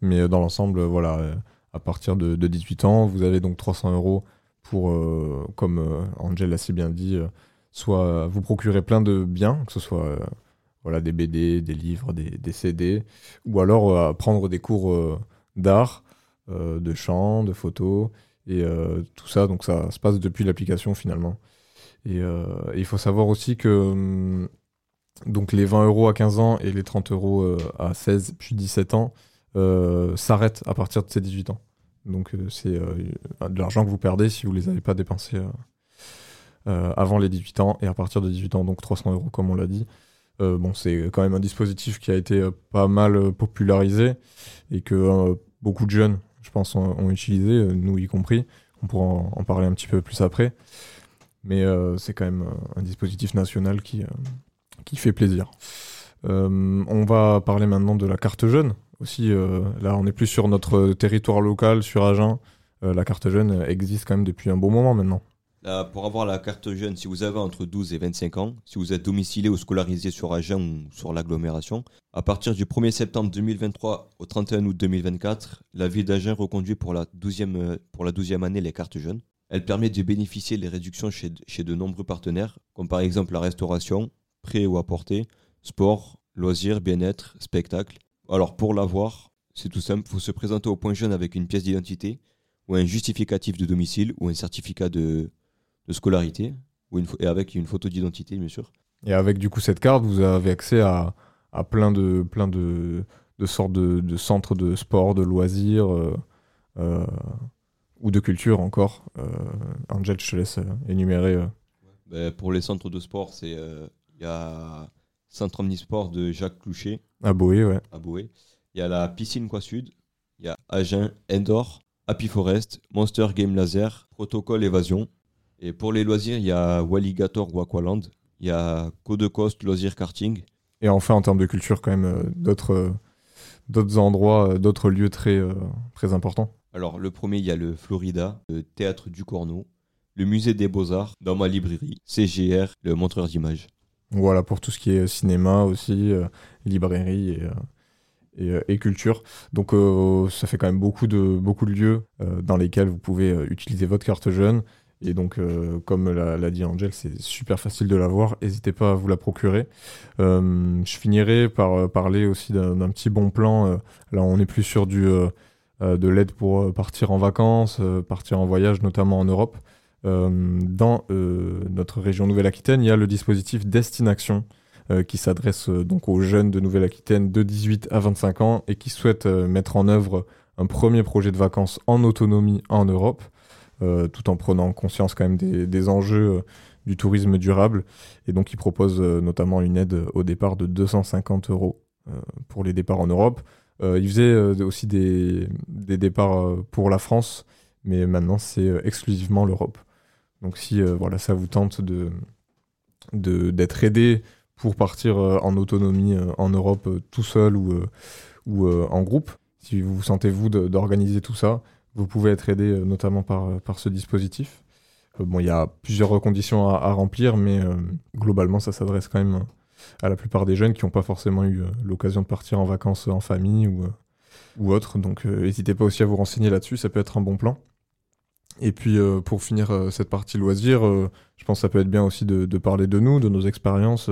Mais dans l'ensemble, voilà, à partir de, de 18 ans, vous avez donc 300 euros pour, euh, comme euh, Angel l'a si bien dit, euh, soit vous procurer plein de biens, que ce soit euh, des BD, des livres, des, CD, ou alors prendre des cours d'art, de chant, de photo, et tout ça. Donc ça se passe depuis l'application finalement. Et il faut savoir aussi que hum, les 20 euros à 15 ans et les 30 euros à 16 puis 17 ans s'arrêtent à partir de ces 18 ans. Donc euh, c'est euh, de l'argent que vous perdez si vous les avez pas dépensés euh, avant les 18 ans et à partir de 18 ans, donc 300 euros comme on l'a dit. Bon, c'est quand même un dispositif qui a été pas mal popularisé et que beaucoup de jeunes, je pense, ont, utilisé, nous y compris. On pourra en, parler un petit peu plus après. Mais c'est quand même un dispositif national qui, qui fait plaisir. On va parler maintenant de la carte jeune. Aussi, euh, là, on est plus sur notre territoire local, sur Agen. Euh, la carte jeune euh, existe quand même depuis un bon moment maintenant.
Pour avoir la carte jeune, si vous avez entre 12 et 25 ans, si vous êtes domicilié ou scolarisé sur Agen ou sur l'agglomération, à partir du 1er septembre 2023 au 31 août 2024, la ville d'Agen reconduit pour la 12e, euh, pour la 12e année les cartes jeunes. Elle permet de bénéficier des réductions chez, chez de nombreux partenaires, comme par exemple la restauration, prêt ou apporté, sport, loisirs, bien-être, spectacle. Alors pour l'avoir, c'est tout simple, il faut se présenter au point jeune avec une pièce d'identité ou un justificatif de domicile ou un certificat de, de scolarité ou une, et avec une photo d'identité bien sûr.
Et avec du coup cette carte, vous avez accès à, à plein de plein de, de sortes de, de centres de sport, de loisirs euh, euh, ou de culture encore. Euh, Angel, je te laisse énumérer. euh.
Ben, pour les centres de sport, c'est il y a Centre Omnisport de Jacques Clouchet
À Boé, ouais.
à Boé. Il y a la piscine Quoi Sud, il y a Agen, Endor, Happy Forest, Monster Game Laser, Protocole Évasion. Et pour les loisirs, il y a Walligator ou Aqualand, il y a Code Coast Loisirs Karting.
Et enfin, en termes de culture, quand même, euh, d'autres euh, d'autres endroits, euh, d'autres lieux très, très importants
Alors, le premier, il y a le Florida, le Théâtre du Corneau, le Musée des Beaux-Arts, dans ma librairie, CGR, le montreur d'images.
Voilà, pour tout ce qui est cinéma aussi, euh, librairie et, euh, et, euh, culture. Donc euh, ça fait quand même beaucoup de, beaucoup de lieux euh, dans lesquels vous pouvez euh, utiliser votre carte jeune. Et donc, euh, comme l'a dit Angel, c'est super facile de l'avoir. N'hésitez pas à vous la procurer. Euh, je finirai par euh, parler aussi d'un petit bon plan. Euh, là, on est plus sur du, euh, euh, de l'aide pour euh, partir en vacances, euh, partir en voyage, notamment en Europe. Euh, dans euh, notre région Nouvelle-Aquitaine, il y a le dispositif Destination euh, qui s'adresse donc aux jeunes de Nouvelle-Aquitaine de 18 à 25 ans et qui souhaitent mettre en œuvre un premier projet de vacances en autonomie en Europe, tout en prenant conscience quand même des, enjeux du tourisme durable. Et donc, ils proposent euh, notamment une aide au départ de 250 euros pour les départs en Europe. Ils faisaient aussi des, départs pour la France, mais maintenant, c'est exclusivement l'Europe. Donc, si euh, voilà, ça vous tente de d'être aidé pour partir euh, en autonomie euh, en Europe tout seul ou, en groupe. Si vous sentez vous d'organiser tout ça, vous pouvez être aidé notamment par, ce dispositif. Bon, il y a plusieurs conditions à, remplir, mais globalement, ça s'adresse quand même à la plupart des jeunes qui n'ont pas forcément eu l'occasion de partir en vacances en famille ou, autre. Donc, n'hésitez pas aussi à vous renseigner là-dessus, ça peut être un bon plan. Et puis, euh, pour finir euh, cette partie loisirs, euh, je pense que ça peut être bien aussi de, de parler de nous, de nos expériences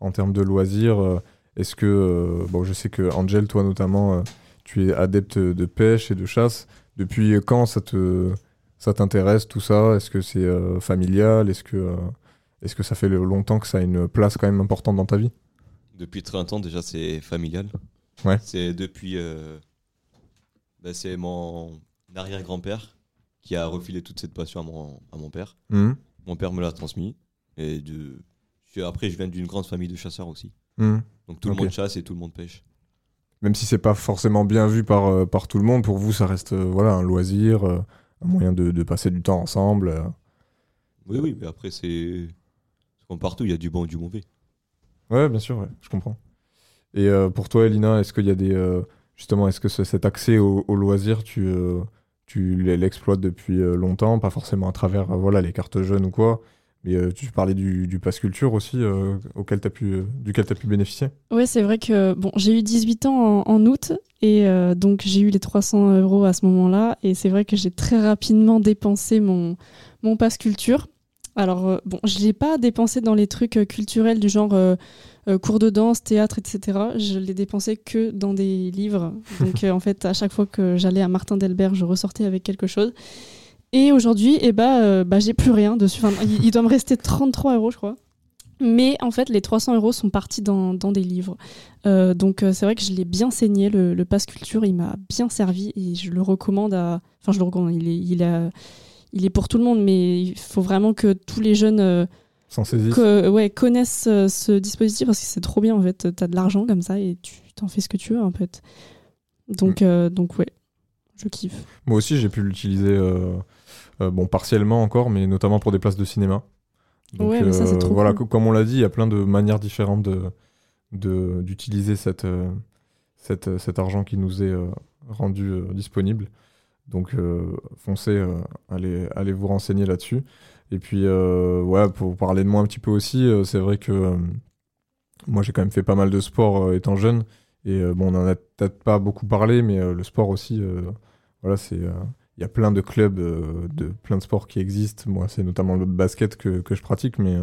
en termes de loisirs. Est-ce que, bon, je sais que Angel, toi notamment, tu es adepte de pêche et de chasse. Depuis quand ça te, ça t'intéresse tout ça? Est-ce que c'est familial? Est-ce que, est-ce que ça fait longtemps que ça a une place quand même importante dans ta vie?
Depuis 30 ans, déjà, c'est familial.
Ouais.
C'est depuis. bah, c'est mon arrière-grand-père qui a refilé toute cette passion à mon, à mon père.
Mhm.
Mon père me l'a transmis. Et de... après, je viens d'une grande famille de chasseurs aussi.
Mhm.
Donc tout le monde chasse et tout le monde pêche.
Même si c'est pas forcément bien vu par, euh, par tout le monde, pour vous, ça reste euh, voilà, un loisir, euh, un moyen de, de passer du temps ensemble.
Oui, oui, mais après, c'est. Comme partout, il y a du bon et du mauvais.
Ouais, bien sûr, ouais, je comprends. Et pour toi, Elina, est-ce qu'il y a des. justement, est-ce que ce- cet accès au, au loisir, tu, tu l'exploites depuis euh, longtemps Pas forcément à travers euh, voilà, les cartes jeunes ou quoi, mais euh, tu parlais du, du pass culture aussi, auquel pu, duquel tu as pu bénéficier
Ouais, c'est vrai que bon, j'ai eu 18 ans en, août et donc j'ai eu les 300 euros à ce moment-là et c'est vrai que j'ai très rapidement dépensé mon, mon passe culture. Alors euh, bon, je l'ai pas dépensé dans les trucs euh, culturels du genre euh, cours de danse, théâtre, etc. Je l'ai dépensé que dans des livres. *laughs* Donc en fait, à chaque fois que j'allais à Martin Delbert, je ressortais avec quelque chose. Et aujourd'hui, eh ben, euh, bah, j'ai plus rien dessus. Enfin, il, il doit me rester 33 euros, je crois. Mais en fait, les 300 euros sont partis dans, dans des livres. Euh, donc euh, c'est vrai que je l'ai bien saigné, le, le pass culture, il m'a bien servi et je le recommande à... Enfin, je le recommande, il est, il a- il est pour tout le monde, mais il faut vraiment que tous les jeunes euh, que- ouais, connaissent euh, ce dispositif parce que c'est trop bien en fait. T'as de l'argent comme ça et tu t'en fais ce que tu veux en fait. Donc,
Mm.
euh, donc ouais, je kiffe.
Moi aussi, j'ai pu l'utiliser, euh, euh, bon, partiellement encore, mais notamment pour des places de cinéma. Donc,
Ouais, mais ça, c'est trop
voilà,
cool.
comme on l'a dit, il y a plein de manières différentes de de- d'utiliser cette, cette, cet argent qui nous est rendu disponible. Donc, euh, foncez, euh, allez, allez vous renseigner là-dessus. Et puis, euh, ouais, pour parler de moi un petit peu aussi, c'est vrai que moi, j'ai quand même fait pas mal de sport étant jeune. Et bon, on en a peut-être pas beaucoup parlé, mais le sport aussi, voilà, c'est. il y a plein de clubs de plein de sports qui existent. Moi, c'est notamment le basket que, que je pratique, mais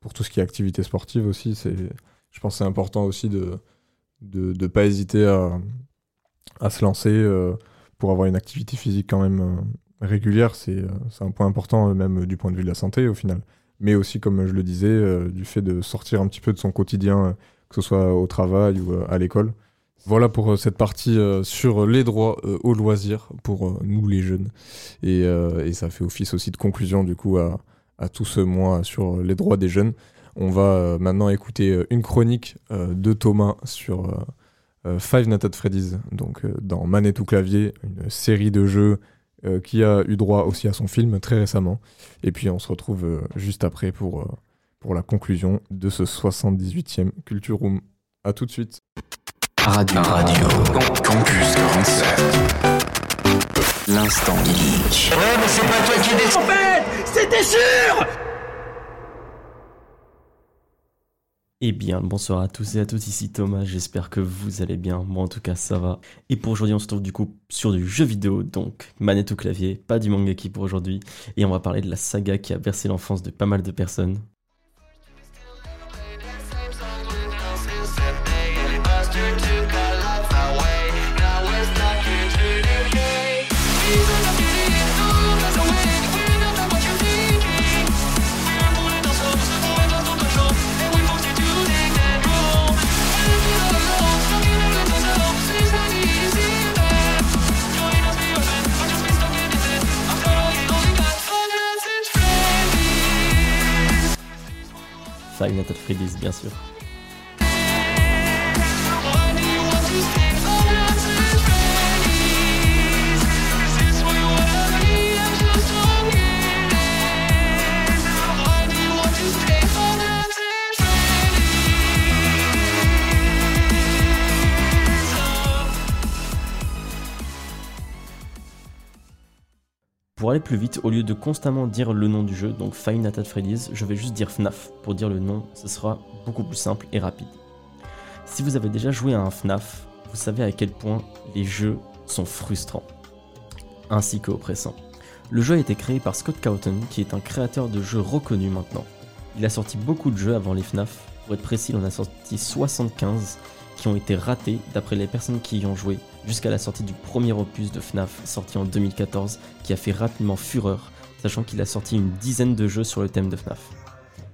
pour tout ce qui est activité sportive aussi, c'est, je pense que c'est important aussi de de ne pas hésiter à, à se lancer pour avoir une activité physique quand même euh, régulière. C'est, euh, c'est un point important, euh, même du point de vue de la santé au final. Mais aussi, comme je le disais, du fait de sortir un petit peu de son quotidien, que ce soit au travail ou à l'école. Voilà pour cette partie sur les droits euh, au loisir pour nous les jeunes. Et, ça fait office aussi de conclusion du coup à, tout ce mois sur les droits des jeunes. On va maintenant écouter une chronique de Thomas sur Five Nights at Freddy's, donc euh, dans Manette ou Clavier, une série de jeux euh, qui a eu droit aussi à son film très récemment. Et puis on se retrouve euh, juste après pour, euh, pour la conclusion de ce 78e Culture Room. À tout de suite.
Radio. Radio. Campus 47. L'instant geek.
Ouais, mais c'est pas toi qui décide. En fait, c'était sûr
Eh bien, bonsoir à tous et à toutes, ici Thomas, j'espère que vous allez bien, moi en tout cas ça va. Et pour aujourd'hui on se retrouve du coup sur du jeu vidéo, donc manette au clavier, pas du mangaki pour aujourd'hui, et on va parler de la saga qui a bercé l'enfance de pas mal de personnes. Five Nights at Freddy's bien sûr. Aller plus vite, au lieu de constamment dire le nom du jeu, donc Five Nights at Freddy's, je vais juste dire FNAF. Pour dire le nom, ce sera beaucoup plus simple et rapide. Si vous avez déjà joué à un FNAF, vous savez à quel point les jeux sont frustrants, ainsi que oppressants. Le jeu a été créé par Scott Cawthon, qui est un créateur de jeux reconnu maintenant. Il a sorti beaucoup de jeux avant les FNAF, pour être précis, il en a sorti 75 qui ont été ratés d'après les personnes qui y ont joué, jusqu'à la sortie du premier opus de FNAF sorti en 2014, qui a fait rapidement fureur, sachant qu'il a sorti une dizaine de jeux sur le thème de FNAF.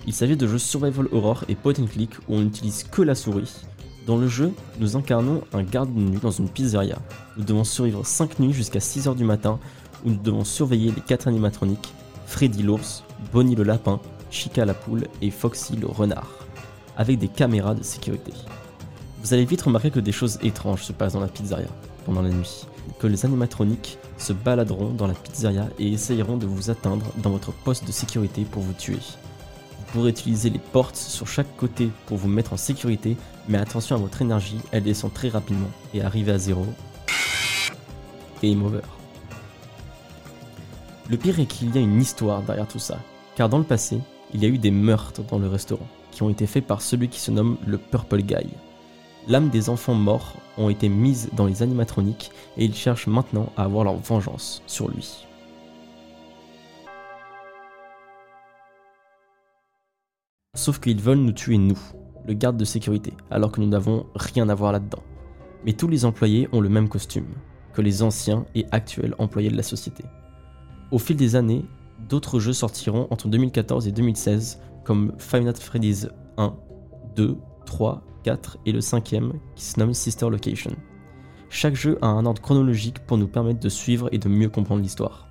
Il s'agit de jeux survival horror et point click où on n'utilise que la souris. Dans le jeu, nous incarnons un garde de nuit dans une pizzeria. Nous devons survivre 5 nuits jusqu'à 6h du matin où nous devons surveiller les 4 animatroniques, Freddy l'ours, Bonnie le lapin, Chica la poule et Foxy le renard, avec des caméras de sécurité. Vous allez vite remarquer que des choses étranges se passent dans la pizzeria pendant la nuit, que les animatroniques se baladeront dans la pizzeria et essayeront de vous atteindre dans votre poste de sécurité pour vous tuer. Vous pourrez utiliser les portes sur chaque côté pour vous mettre en sécurité, mais attention à votre énergie, elle descend très rapidement et arrivée à zéro. Game over. Le pire est qu'il y a une histoire derrière tout ça, car dans le passé, il y a eu des meurtres dans le restaurant, qui ont été faits par celui qui se nomme le Purple Guy. L'âme des enfants morts ont été mises dans les animatroniques et ils cherchent maintenant à avoir leur vengeance sur lui. Sauf qu'ils veulent nous tuer nous, le garde de sécurité, alors que nous n'avons rien à voir là-dedans. Mais tous les employés ont le même costume que les anciens et actuels employés de la société. Au fil des années, d'autres jeux sortiront entre 2014 et 2016, comme Five Nights Freddy's 1, 2, 3, 4 et le cinquième qui se nomme Sister Location. Chaque jeu a un ordre chronologique pour nous permettre de suivre et de mieux comprendre l'histoire.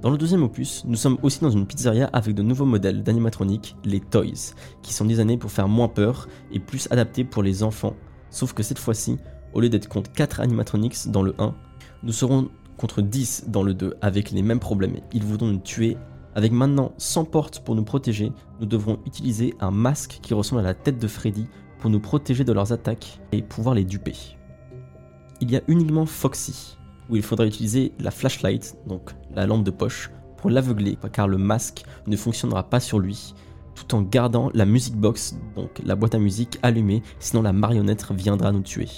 Dans le deuxième opus, nous sommes aussi dans une pizzeria avec de nouveaux modèles d'animatroniques, les Toys, qui sont designés pour faire moins peur et plus adaptés pour les enfants. Sauf que cette fois-ci, au lieu d'être contre 4 animatronics dans le 1, nous serons contre 10 dans le 2 avec les mêmes problèmes. Ils voudront nous tuer avec maintenant 100 portes pour nous protéger, nous devrons utiliser un masque qui ressemble à la tête de Freddy pour nous protéger de leurs attaques et pouvoir les duper. Il y a uniquement Foxy, où il faudra utiliser la flashlight, donc la lampe de poche, pour l'aveugler, car le masque ne fonctionnera pas sur lui, tout en gardant la music box, donc la boîte à musique allumée, sinon la marionnette viendra nous tuer.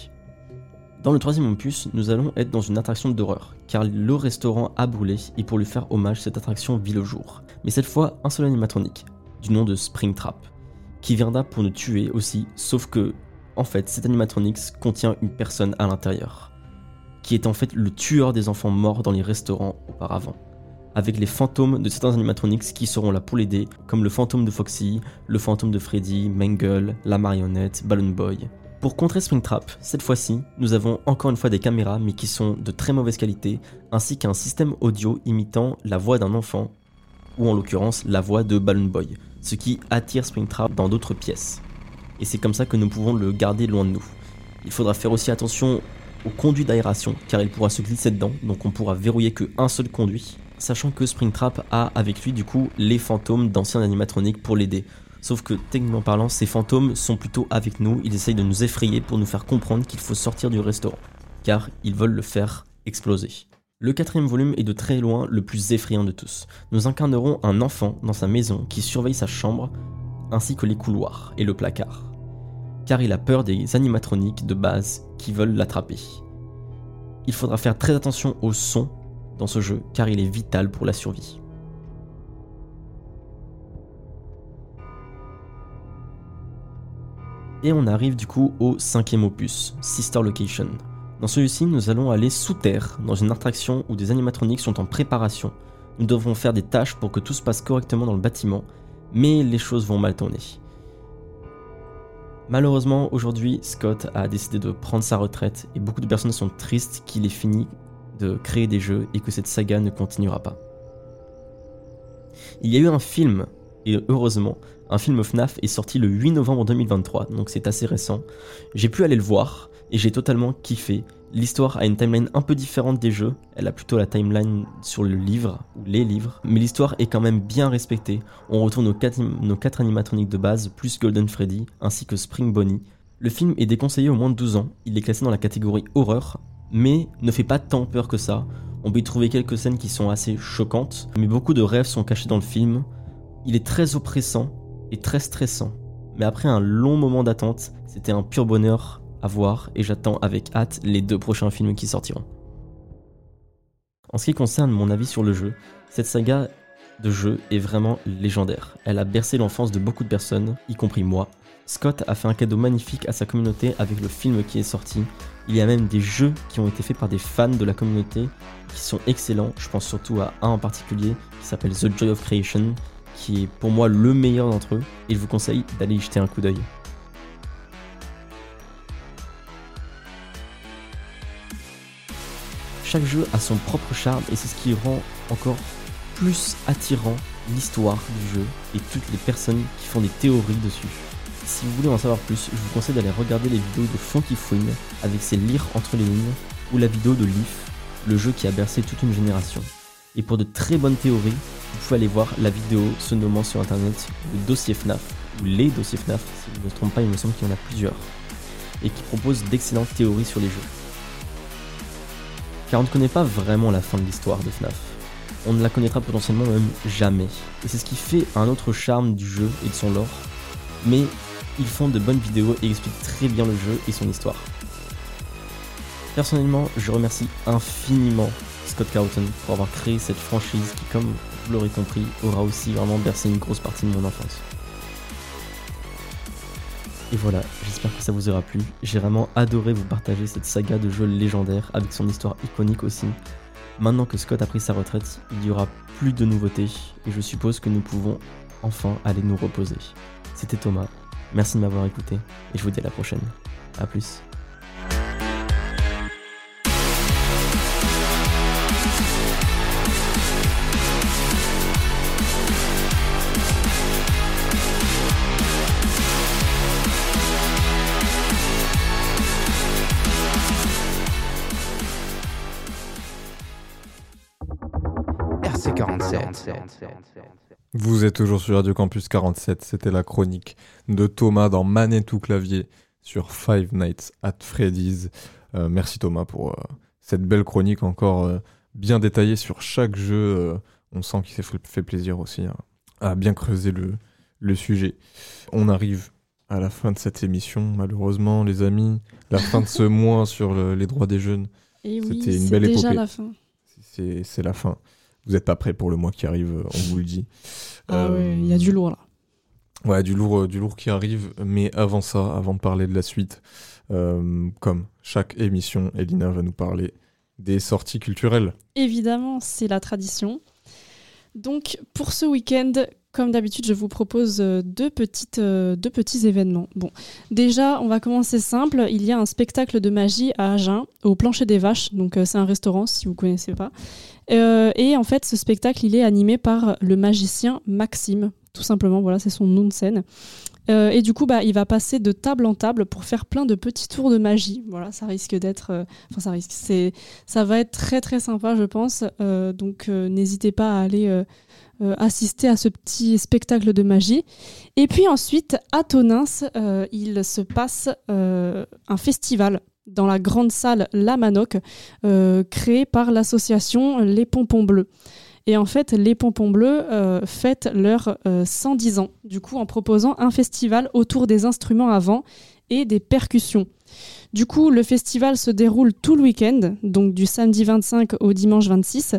Dans le troisième opus, nous allons être dans une attraction d'horreur, car le restaurant a brûlé et pour lui faire hommage, cette attraction vit le jour. Mais cette fois, un seul animatronique, du nom de Springtrap, qui viendra pour nous tuer aussi, sauf que, en fait, cet animatronics contient une personne à l'intérieur, qui est en fait le tueur des enfants morts dans les restaurants auparavant. Avec les fantômes de certains animatronics qui seront là pour l'aider, comme le fantôme de Foxy, le fantôme de Freddy, Mangle, la marionnette, Balloon Boy, pour contrer Springtrap, cette fois-ci, nous avons encore une fois des caméras mais qui sont de très mauvaise qualité, ainsi qu'un système audio imitant la voix d'un enfant, ou en l'occurrence la voix de Balloon Boy, ce qui attire Springtrap dans d'autres pièces. Et c'est comme ça que nous pouvons le garder loin de nous. Il faudra faire aussi attention au conduit d'aération, car il pourra se glisser dedans, donc on pourra verrouiller qu'un seul conduit, sachant que Springtrap a avec lui du coup les fantômes d'anciens animatroniques pour l'aider. Sauf que techniquement parlant, ces fantômes sont plutôt avec nous, ils essayent de nous effrayer pour nous faire comprendre qu'il faut sortir du restaurant, car ils veulent le faire exploser. Le quatrième volume est de très loin le plus effrayant de tous. Nous incarnerons un enfant dans sa maison qui surveille sa chambre, ainsi que les couloirs et le placard. Car il a peur des animatroniques de base qui veulent l'attraper. Il faudra faire très attention au son dans ce jeu, car il est vital pour la survie. Et on arrive du coup au cinquième opus, Sister Location. Dans celui-ci, nous allons aller sous terre, dans une attraction où des animatroniques sont en préparation. Nous devrons faire des tâches pour que tout se passe correctement dans le bâtiment, mais les choses vont mal tourner. Malheureusement, aujourd'hui, Scott a décidé de prendre sa retraite et beaucoup de personnes sont tristes qu'il ait fini de créer des jeux et que cette saga ne continuera pas. Il y a eu un film, et heureusement, un film FNAF est sorti le 8 novembre 2023, donc c'est assez récent. J'ai pu aller le voir et j'ai totalement kiffé. L'histoire a une timeline un peu différente des jeux, elle a plutôt la timeline sur le livre, ou les livres, mais l'histoire est quand même bien respectée. On retrouve nos 4, nos quatre animatroniques de base, plus Golden Freddy, ainsi que Spring Bonnie. Le film est déconseillé au moins de 12 ans, il est classé dans la catégorie horreur, mais ne fait pas tant peur que ça. On peut y trouver quelques scènes qui sont assez choquantes, mais beaucoup de rêves sont cachés dans le film. Il est très oppressant très stressant, mais après un long moment d'attente, c'était un pur bonheur à voir et j'attends avec hâte les deux prochains films qui sortiront. En ce qui concerne mon avis sur le jeu, cette saga de jeu est vraiment légendaire. Elle a bercé l'enfance de beaucoup de personnes, y compris moi. Scott a fait un cadeau magnifique à sa communauté avec le film qui est sorti. Il y a même des jeux qui ont été faits par des fans de la communauté qui sont excellents. Je pense surtout à un en particulier qui s'appelle The Joy of Creation, qui est pour moi le meilleur d'entre eux, et je vous conseille d'aller y jeter un coup d'œil. Chaque jeu a son propre charme et c'est ce qui rend encore plus attirant l'histoire du jeu et toutes les personnes qui font des théories dessus. Si vous voulez en savoir plus, je vous conseille d'aller regarder les vidéos de Funky Fouine avec ses lire entre les lignes ou la vidéo de Leaf, le jeu qui a bercé toute une génération. Et pour de très bonnes théories, vous pouvez aller voir la vidéo se nommant sur internet le dossier FNAF, ou les dossiers FNAF, si je ne me trompe pas, il me semble qu'il y en a plusieurs, et qui propose d'excellentes théories sur les jeux. Car on ne connaît pas vraiment la fin de l'histoire de FNAF. On ne la connaîtra potentiellement même jamais. Et c'est ce qui fait un autre charme du jeu et de son lore. Mais ils font de bonnes vidéos et expliquent très bien le jeu et son histoire. Personnellement, je remercie infiniment Scott Carlton pour avoir créé cette franchise qui, comme vous l'aurez compris, aura aussi vraiment bercé une grosse partie de mon enfance. Et voilà, j'espère que ça vous aura plu. J'ai vraiment adoré vous partager cette saga de jeux légendaire avec son histoire iconique aussi. Maintenant que Scott a pris sa retraite, il y aura plus de nouveautés et je suppose que nous pouvons enfin aller nous reposer. C'était Thomas, merci de m'avoir écouté et je vous dis à la prochaine. A plus.
Vous êtes toujours sur Radio Campus 47, c'était la chronique de Thomas dans Manette ou clavier sur Five Nights at Freddy's. Euh, merci Thomas pour euh, cette belle chronique encore euh, bien détaillée sur chaque jeu. on sent qu'il s'est fait- plaisir aussi hein, à bien creuser le, le sujet. On arrive à la fin de cette émission, malheureusement les amis. La fin de ce *laughs* mois sur le- les droits des jeunes.
Oui,
C'était une
c'est
belle
déjà
épopée.
la fin.
C'est c'est la fin. Vous n'êtes pas prêts pour le mois qui arrive, on vous le dit.
Ah
Euh,
ouais, il y a du lourd là.
Ouais, du lourd, euh, du lourd qui arrive. Mais avant ça, avant de parler de la suite, euh, comme chaque émission, Elina va nous parler des sorties culturelles.
Évidemment, c'est la tradition. Donc, pour ce week-end, comme d'habitude, je vous propose euh, deux, petites, deux petits événements. Bon, déjà, on va commencer simple. Il y a un spectacle de magie à Agen, au Plancher des Vaches. Donc, c'est un restaurant, si vous ne connaissez pas. Euh, et en fait, ce spectacle, il est animé par le magicien Maxime. Tout simplement, voilà, c'est son nom de scène. Euh, et du coup, bah, il va passer de table en table pour faire plein de petits tours de magie. Voilà, ça risque d'être. euh, ça risque. C'est, ça va être très très sympa, je pense. Donc, n'hésitez pas à aller assister à ce petit spectacle de magie. Et puis ensuite, à Tonins, il se passe un festival dans la grande salle La Manoc, euh, créée par l'association Les Pompons Bleus. Et en fait, les Pompons Bleus euh, fêtent leurs euh, 110 ans, du coup, en proposant un festival autour des instruments à vent et des percussions. Du coup, le festival se déroule tout le week-end, donc du samedi 25 au dimanche 26.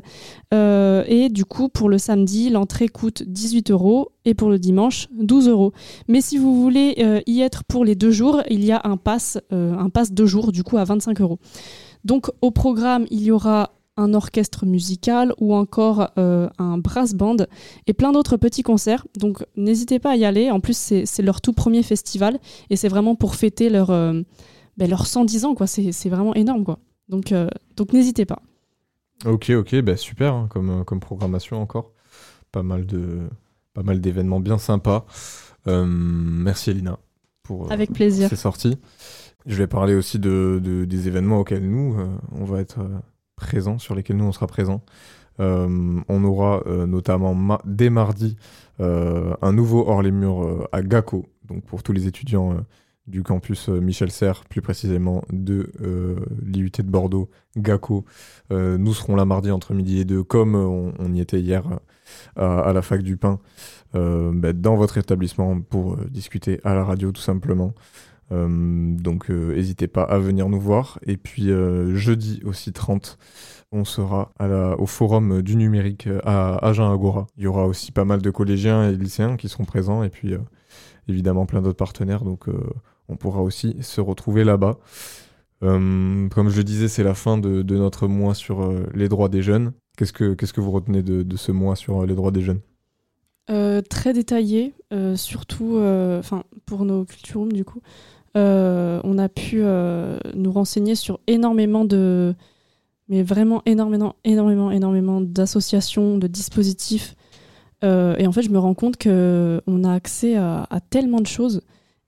Euh, et du coup, pour le samedi, l'entrée coûte 18 euros et pour le dimanche, 12 euros. Mais si vous voulez euh, y être pour les deux jours, il y a un pass, euh, un pass deux jours, du coup, à 25 euros. Donc, au programme, il y aura un orchestre musical ou encore un brass band et plein d'autres petits concerts. Donc n'hésitez pas à y aller. En plus, c'est leur tout premier festival et c'est vraiment pour fêter leur, ben, leurs 110 ans. quoi. C'est vraiment énorme. quoi. Donc, euh, donc n'hésitez pas.
Ok, ok, bah super hein, comme, euh, comme programmation encore. Pas mal de pas mal d'événements bien sympas. Euh, merci Elina pour
Avec plaisir.
ces sorties. Je vais parler aussi de, de- des événements auxquels nous euh, on va être présents, sur lesquels nous on sera présents. Euh, on aura euh, notamment ma- dès mardi euh, un nouveau hors les murs à GACO, donc pour tous les étudiants du campus euh, Michel Serres, plus précisément de euh, l'IUT de Bordeaux, GACO. Euh, nous serons là mardi entre midi et deux, comme on, y était hier à, la fac du pain, euh, bah, dans votre établissement pour discuter à la radio tout simplement. Donc n'hésitez pas à venir nous voir. Et puis jeudi aussi 30, on sera au forum du numérique à Agen Agora. Il y aura aussi pas mal de collégiens et lycéens qui seront présents et puis évidemment plein d'autres partenaires. On pourra aussi se retrouver là-bas. Euh, comme je le disais, c'est la fin de, notre mois sur euh, les droits des jeunes. Qu'est-ce que, vous retenez de, ce mois sur euh, les droits des jeunes?
Très détaillé, surtout pour nos culture rooms du coup. On a pu nous renseigner sur énormément de, mais vraiment énormément, énormément, énormément d'associations, de dispositifs. Et en fait, je me rends compte que on a accès à tellement de choses.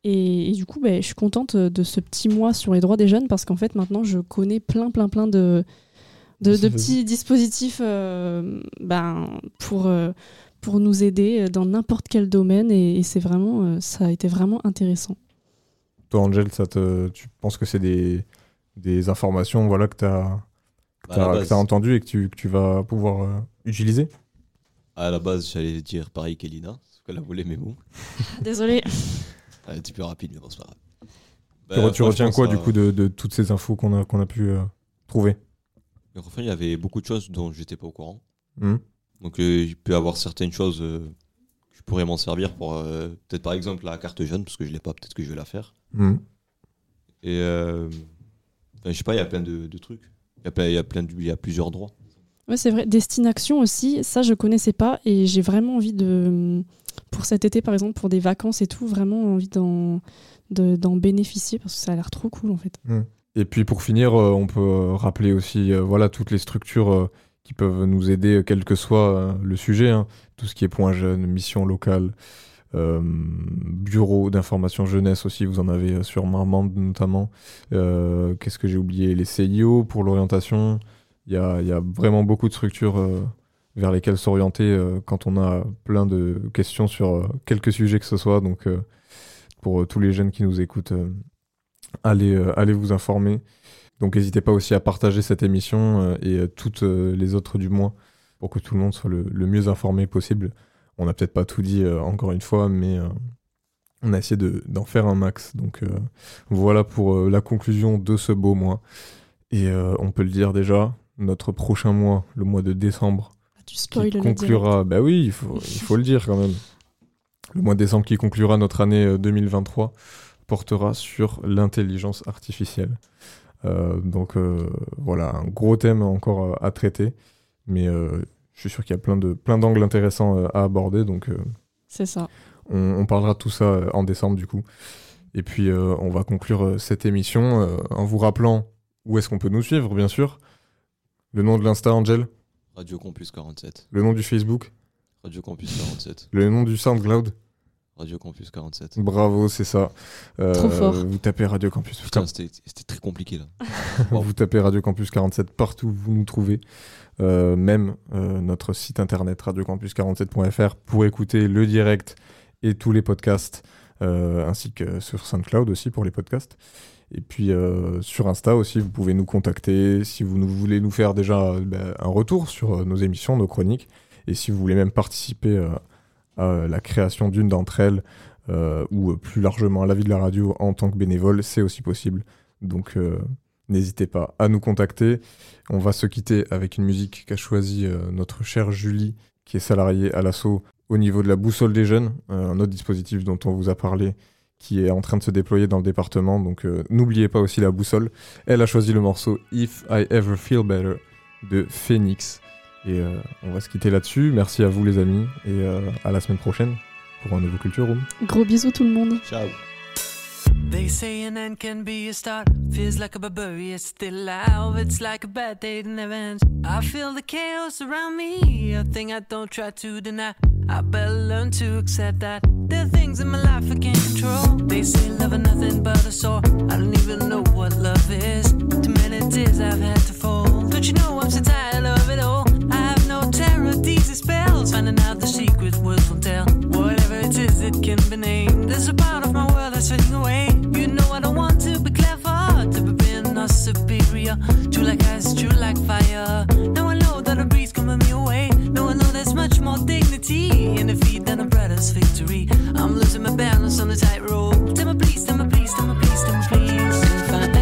Et, et du coup, ben, je suis contente de ce petit mois sur les droits des jeunes parce qu'en fait, maintenant, je connais plein, plein, plein de, de, de petits dispositifs euh, ben, pour, euh, pour nous aider dans n'importe quel domaine. Et, et c'est vraiment, euh, ça a été vraiment intéressant.
Toi, Angel, ça te, tu penses que c'est des, des informations voilà, que tu as,
Bah, base.
entendues et que tu, que tu vas pouvoir euh, utiliser?
À la base, j'allais dire pareil qu'Elina, parce qu'elle a volé mes mots.
Désolé. *laughs*
Elle était plus rapide, mais bon, c'est pas grave.
Tu re-
Bah,
tu retiens quoi du coup de, de toutes ces infos qu'on a, qu'on a pu euh, trouver?
Enfin, il y avait beaucoup de choses dont j'étais pas au courant.
Mhm.
Donc, euh, il peut y avoir certaines choses euh, que je pourrais m'en servir pour, euh, peut-être par exemple la carte jeune, parce que je l'ai pas, peut-être que je vais la faire.
Mhm.
Et euh, enfin, je sais pas, il y a plein de, de trucs. Il y a plein, il y a plein de, il y a plusieurs droits.
Ouais, c'est vrai. Destination aussi, ça, je connaissais pas. Et j'ai vraiment envie de. Pour cet été, par exemple, pour des vacances et tout, vraiment envie d'en de- d'en bénéficier parce que ça a l'air trop cool en fait.
Mhm. Et puis pour finir, euh, on peut euh, rappeler aussi euh, voilà, toutes les structures qui peuvent nous aider, quel que soit le sujet. hein. Tout ce qui est point jeune, mission locale, bureau d'information jeunesse aussi, vous en avez sur Marmande notamment. Qu'est-ce que j'ai oublié? Les CIO pour l'orientation. Il y a, vraiment beaucoup de structures vers lesquelles s'orienter euh, quand on a plein de questions sur euh, quelques sujets que ce soit. Donc euh, pour tous les jeunes qui nous écoutent, allez, vous informer. Donc n'hésitez pas aussi à partager cette émission et toutes les autres du mois pour que tout le monde soit le, mieux informé possible. On n'a peut-être pas tout dit encore une fois, mais on a essayé de- d'en faire un max. Donc voilà pour la conclusion de ce beau mois. Et on peut le dire déjà, notre prochain mois, le mois de décembre,
tu spoil
qui
le
conclura, bah oui, il faut, il faut le dire quand même. Le mois de décembre qui conclura notre année euh, 2023 portera sur l'intelligence artificielle. Euh, donc euh, voilà, un gros thème encore euh, à traiter, mais euh, je suis sûr qu'il y a plein de plein d'angles intéressants euh, à aborder, donc euh,
C'est ça.
on, on parlera de tout ça euh, en décembre du coup. Et puis euh, on va conclure euh, cette émission euh, en vous rappelant où est-ce qu'on peut nous suivre, bien sûr. Le nom de l'Insta, Angel?
Radio Campus 47.
Le nom du Facebook
Radio Campus 47.
Le nom du SoundCloud
Radio Campus 47.
Bravo, c'est ça. Euh,
Trop fort.
Vous tapez Radio Campus.
Putain, c'était très compliqué là. *laughs*
Vous tapez Radio Campus 47 partout où vous nous trouvez. Euh, même euh, notre site internet radiocampus47.fr pour écouter le direct et tous les podcasts, ainsi que sur SoundCloud aussi pour les podcasts. Et puis euh, sur Insta aussi, vous pouvez nous contacter si vous nous, voulez nous faire déjà euh, ben, un retour sur euh, nos émissions, nos chroniques, et si vous voulez même participer à la création d'une d'entre elles, ou plus largement à la vie de la radio en tant que bénévole, c'est aussi possible. Donc n'hésitez pas à nous contacter. On va se quitter avec une musique qu'a choisie notre chère Julie, qui est salariée à l'assaut au niveau de la boussole des jeunes, un autre dispositif dont on vous a parlé qui est en train de se déployer dans le département. Donc euh, n'oubliez pas aussi la boussole. Elle a choisi le morceau If I Ever Feel Better de Phoenix. Et euh, on va se quitter là-dessus. Merci à vous les amis et euh, à la semaine prochaine pour un nouveau Culture Room.
Gros bisous tout le monde.
Ciao.
I feel the chaos around me, a thing I don't try to deny. I better learn to accept that there are things in my life I can't control. They say love is nothing but a sore. I don't even know what love is. Too many tears I've had to fall. Don't you know I'm so tired of it all? I have no terror, these spells. Finding out the secret words will tell. Whatever it is, it can be named. There's a part of my world that's fading away. You know I don't want to be clever, to be being or superior. True like ice, true like fire. Now I know that a breeze coming me away. No, I know there's much more dignity in defeat than a brother's victory. I'm losing my balance on the tightrope. Tell me please, tell me please, tell me please, tell me please.